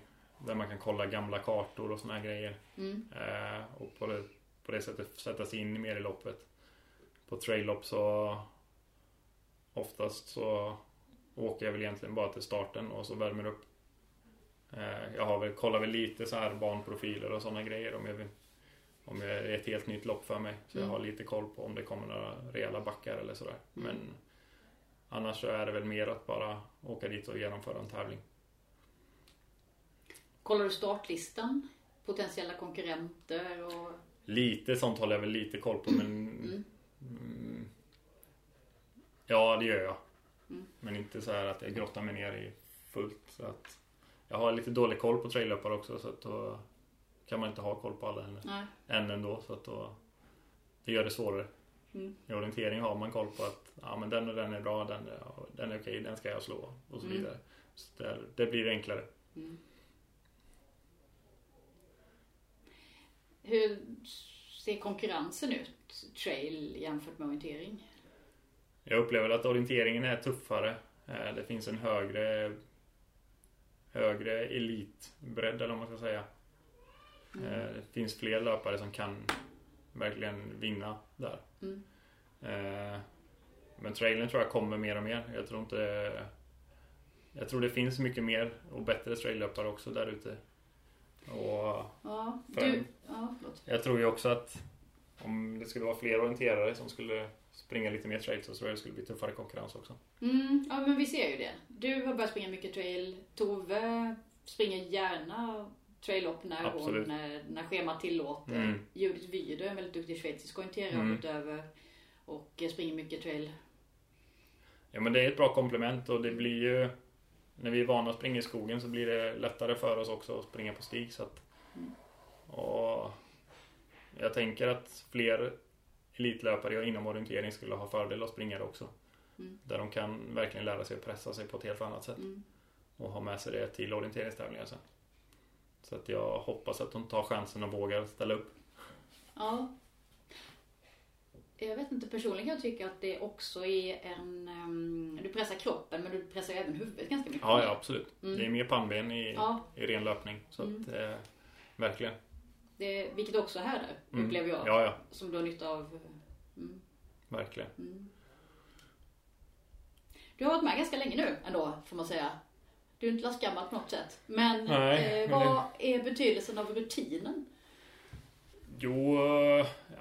[SPEAKER 3] Där man kan kolla gamla kartor och såna här grejer.
[SPEAKER 2] Mm.
[SPEAKER 3] Eh, och på det, på det sättet sätta sig in mer i loppet. På trail-lopp så oftast så åker jag väl egentligen bara till starten och så värmer upp. Eh, jag har väl, kollar väl lite så här banprofiler och sådana grejer om jag vill, om jag är ett helt nytt lopp för mig. Så
[SPEAKER 2] Mm.
[SPEAKER 3] jag har lite koll på om det kommer några rejäla backar eller sådär.
[SPEAKER 2] Mm.
[SPEAKER 3] Men annars så är det väl mer att bara åka dit och genomföra en tävling.
[SPEAKER 2] Kollar du startlistan? Potentiella konkurrenter och...
[SPEAKER 3] Lite sånt håller jag väl lite koll på men
[SPEAKER 2] Mm.
[SPEAKER 3] mm, Ja det gör jag.
[SPEAKER 2] Mm.
[SPEAKER 3] Men inte så här att jag grottar mig ner i fullt. Så att jag har lite dålig koll på traillöpare också så att då kan man inte ha koll på alla än,
[SPEAKER 2] Nej.
[SPEAKER 3] än ändå. Så att då, det gör det svårare.
[SPEAKER 2] Mm.
[SPEAKER 3] I orientering har man koll på att ja, men den och den är bra, den är, den är okej, den ska jag slå och så
[SPEAKER 2] Mm.
[SPEAKER 3] vidare. Så där, det blir enklare.
[SPEAKER 2] Mm. Hur ser konkurrensen ut? Trail jämfört med orientering?
[SPEAKER 3] Jag upplever att orienteringen är tuffare. Eh, Det finns en högre högre elitbredd eller vad man ska säga.
[SPEAKER 2] Mm.
[SPEAKER 3] Eh, Det finns fler löpare som kan verkligen vinna där.
[SPEAKER 2] Mm.
[SPEAKER 3] Men trailen tror jag kommer mer och mer. Jag tror inte Jag tror det finns mycket mer och bättre traillöpare också där ute. Och
[SPEAKER 2] Ja, du... Ja, förlåt.
[SPEAKER 3] jag tror ju också att om det skulle vara fler orienterare som skulle springa lite mer trail så tror jag det skulle bli tuffare konkurrens också.
[SPEAKER 2] Mm, ja, men vi ser ju det. Du har börjat springa mycket trail. Tove springer gärna trail-lopp när, hon, när, när schemat tillåter.
[SPEAKER 3] Mm.
[SPEAKER 2] Judith Wyder är en väldigt duktig schweizisk orienterare
[SPEAKER 3] Mm.
[SPEAKER 2] utöver och springer mycket trail.
[SPEAKER 3] Ja men det är ett bra komplement och det blir ju När vi är vana att springa i skogen så blir det lättare för oss också att springa på stig så att
[SPEAKER 2] Mm.
[SPEAKER 3] Och Jag tänker att fler elitlöpare inom orientering skulle ha fördel att springa det också.
[SPEAKER 2] Mm.
[SPEAKER 3] Där de kan verkligen lära sig att pressa sig på ett helt annat sätt
[SPEAKER 2] Mm.
[SPEAKER 3] och ha med sig det till orienteringstävlingar sen. Så att jag hoppas att de tar chansen och vågar ställa upp.
[SPEAKER 2] Ja. Jag vet inte, personligen kan jag tycka att det också är en... ehm, du pressar kroppen men du pressar även huvudet ganska mycket.
[SPEAKER 3] Ja, ja absolut.
[SPEAKER 2] Mm.
[SPEAKER 3] Det är mer pannben i,
[SPEAKER 2] Ja,
[SPEAKER 3] i ren löpning. Så
[SPEAKER 2] Mm.
[SPEAKER 3] att, eh, verkligen.
[SPEAKER 2] det, vilket också är här där,
[SPEAKER 3] Mm.
[SPEAKER 2] upplever jag.
[SPEAKER 3] Ja, ja,
[SPEAKER 2] Som du har nytta av. Mm.
[SPEAKER 3] verkligen.
[SPEAKER 2] Mm. Du har varit med ganska länge nu ändå, får man säga. Du är inte lastgammal på något sätt. Men
[SPEAKER 3] Nej,
[SPEAKER 2] eh,
[SPEAKER 3] men
[SPEAKER 2] vad är betydelsen av rutinen?
[SPEAKER 3] Jo,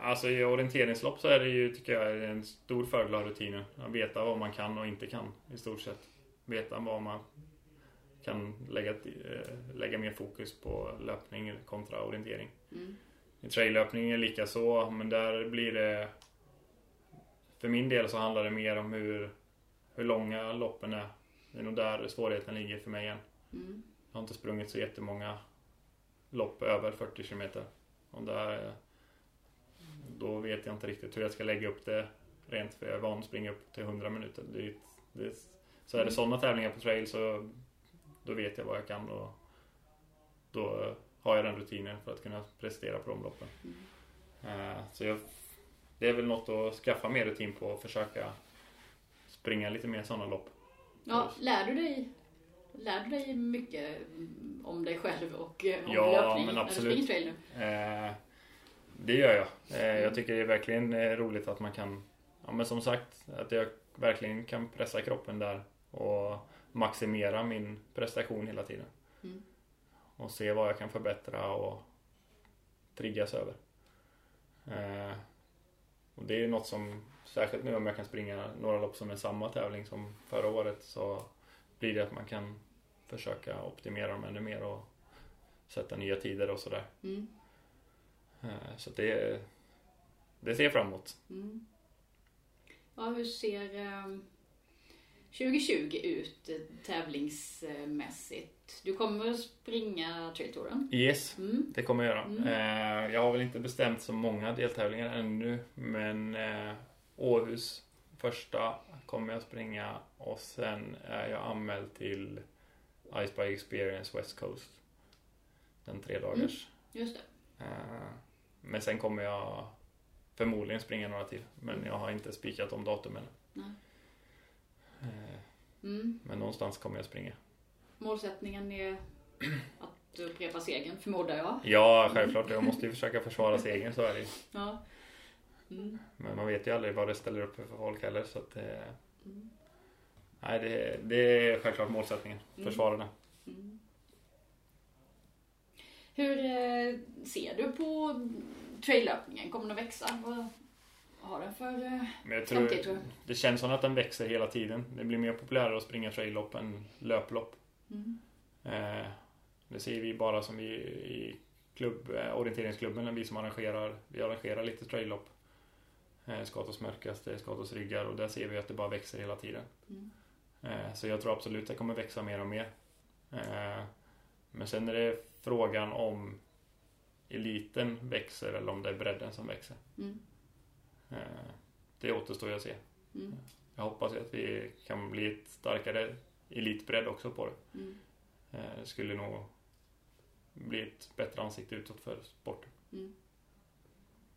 [SPEAKER 3] alltså i orienteringslopp så är det ju, tycker jag, en stor fördel av rutinen. Att veta vad man kan och inte kan i stort sett. Veta vad man kan lägga, eh, lägga mer fokus på löpning kontra orientering.
[SPEAKER 2] Mm.
[SPEAKER 3] I traillöpning är lika så, men där blir det... För min del så handlar det mer om hur, hur långa loppen är. Det är nog där svårigheten ligger för mig igen.
[SPEAKER 2] Mm.
[SPEAKER 3] Jag har inte sprungit så jättemånga lopp över 40 kilometer. Och där, då vet jag inte riktigt hur jag ska lägga upp det rent för jag är van att springa upp till 100 minuter. Det, är- det, så är det
[SPEAKER 2] Mm.
[SPEAKER 3] sådana tävlingar på trail så då vet jag vad jag kan och då har jag den rutinen för att kunna prestera på de loppen.
[SPEAKER 2] Mm.
[SPEAKER 3] Eh, Så jag, det är väl något att skaffa mer rutin på och försöka springa lite mer sådana lopp.
[SPEAKER 2] Ja, lär du dig Lär du dig mycket mm, om dig själv och eh, om
[SPEAKER 3] Ja,
[SPEAKER 2] löpning
[SPEAKER 3] men
[SPEAKER 2] när du
[SPEAKER 3] absolut.
[SPEAKER 2] springer?
[SPEAKER 3] Eh, det gör jag. Eh, jag tycker det är verkligen eh, roligt att man kan, ja men som sagt, att jag verkligen kan pressa kroppen där och maximera min prestation hela tiden.
[SPEAKER 2] Mm.
[SPEAKER 3] Och se vad jag kan förbättra och triggas över. Eh, och det är något som, särskilt nu om jag kan springa några lopp som är samma tävling som förra året så blir det att man kan försöka optimera dem ännu mer och sätta nya tider och sådär.
[SPEAKER 2] Mm.
[SPEAKER 3] Eh, Så det, det ser jag fram emot.
[SPEAKER 2] Mm. Ja, hur ser ehm, 2020 ut eh, tävlingsmässigt? Du kommer att springa trailtouren?
[SPEAKER 3] Yes,
[SPEAKER 2] Mm.
[SPEAKER 3] det kommer jag göra.
[SPEAKER 2] Mm.
[SPEAKER 3] Eh, Jag har väl inte bestämt så många deltävlingar ännu men eh, Åhus första kommer jag springa och sen är jag anmäld till Ice by Experience West Coast. Den tre dagars.
[SPEAKER 2] Just det.
[SPEAKER 3] Eh, Men sen kommer jag förmodligen springa några till men jag har inte spikat om datum än.
[SPEAKER 2] Nej. Mm.
[SPEAKER 3] Men någonstans kommer jag springa.
[SPEAKER 2] Målsättningen är att upprepa segern förmodar jag.
[SPEAKER 3] Ja, självklart. Jag måste ju försöka försvara segern, så är det.
[SPEAKER 2] Ja. Mm.
[SPEAKER 3] Men man vet ju aldrig vad det ställer upp för folk heller. Så att det,
[SPEAKER 2] Mm.
[SPEAKER 3] Nej, det, det är självklart målsättningen.
[SPEAKER 2] Mm.
[SPEAKER 3] Försvara den.
[SPEAKER 2] Mm. Hur eh, ser du på traillöpningen? Kommer den att växa? Vad har den för eh,
[SPEAKER 3] Men jag
[SPEAKER 2] framtid
[SPEAKER 3] tror,
[SPEAKER 2] tror du?
[SPEAKER 3] det känns som att den växer hela tiden. Det blir mer populärare att springa traillopp än löplopp.
[SPEAKER 2] Mm.
[SPEAKER 3] Eh, det ser vi bara som vi i klubb, orienteringsklubben, vi som arrangerar, vi arrangerar lite traillopp. Skatos mörkaste, Skatos ryggar och där ser vi att det bara växer hela tiden.
[SPEAKER 2] Mm.
[SPEAKER 3] Eh, så jag tror absolut det kommer växa mer och mer. Eh, men sen är det frågan om eliten växer eller om det är bredden som växer.
[SPEAKER 2] Mm.
[SPEAKER 3] Eh, det återstår att se.
[SPEAKER 2] Mm.
[SPEAKER 3] Jag hoppas att vi kan bli ett starkare elitbredd också på det.
[SPEAKER 2] Mm.
[SPEAKER 3] Det skulle nog bli ett bättre ansikte utåt för sporten.
[SPEAKER 2] Mm.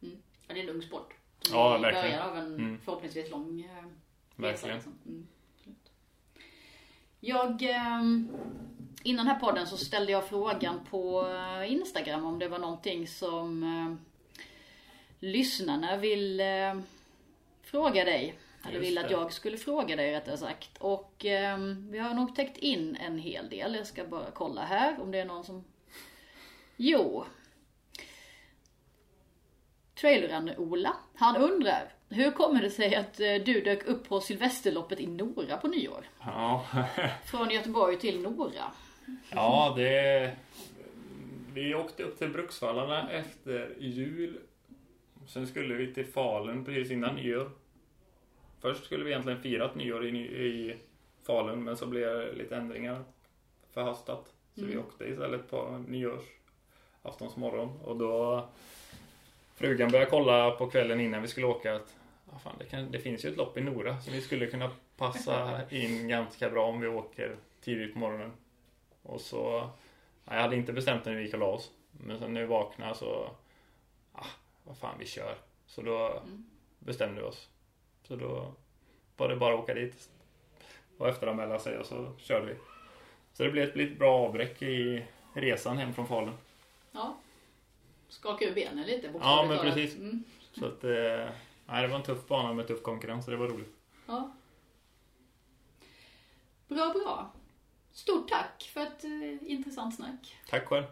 [SPEAKER 2] Mm. Ja, det är en ung sport.
[SPEAKER 3] Ja,
[SPEAKER 2] är i
[SPEAKER 3] verkligen.
[SPEAKER 2] början av en
[SPEAKER 3] Mm.
[SPEAKER 2] förhoppningsvis lång resa.
[SPEAKER 3] Verkligen.
[SPEAKER 2] Liksom. Jag, ehm, innan den här podden så ställde jag frågan på eh, Instagram om det var någonting som eh, lyssnarna vill eh, fråga dig. Eller vill att jag skulle fråga dig rättare sagt. Och ehm, vi har nog täckt in en hel del. Jag ska bara kolla här om det är någon som... Jo. Trailrunner-Ola, han undrar hur kommer det sig att eh, du dök upp på Sylvesterloppet i Nora på nyår?
[SPEAKER 3] Ja, [LAUGHS]
[SPEAKER 2] Från Göteborg till Nora.
[SPEAKER 3] ja det... Vi åkte upp till Bruksvallarna efter jul. Sen skulle vi till Falun precis innan nyår. Först skulle vi egentligen fira ett nyår i, i Falun men så blev det lite ändringar förhastat. Så vi
[SPEAKER 2] Mm.
[SPEAKER 3] åkte istället på nyårsaftonsmorgon och då Frugan började kolla på kvällen innan vi skulle åka att fan, det, kan, det finns ju ett lopp i Nora som vi skulle kunna passa [LAUGHS] in ganska bra om vi åker tidigt på morgonen. Och så, ja, jag hade inte bestämt när vi gick och la oss. Men sen när vi vaknade så, ah, vad fan vi kör. Så då
[SPEAKER 2] Mm.
[SPEAKER 3] bestämde vi oss. Så då var det bara att åka dit och efteranmäla sig och så körde vi. Så det blev ett lite bra avbräck i resan hem från Falun.
[SPEAKER 2] Ja. Skaka ur benen lite
[SPEAKER 3] Ja, men precis.
[SPEAKER 2] Mm.
[SPEAKER 3] Så att, eh, nej, det var en tuff bana med tuff konkurrens så det var roligt.
[SPEAKER 2] Ja. Bra, bra. Stort tack för ett eh, intressant snack.
[SPEAKER 3] Tack själv.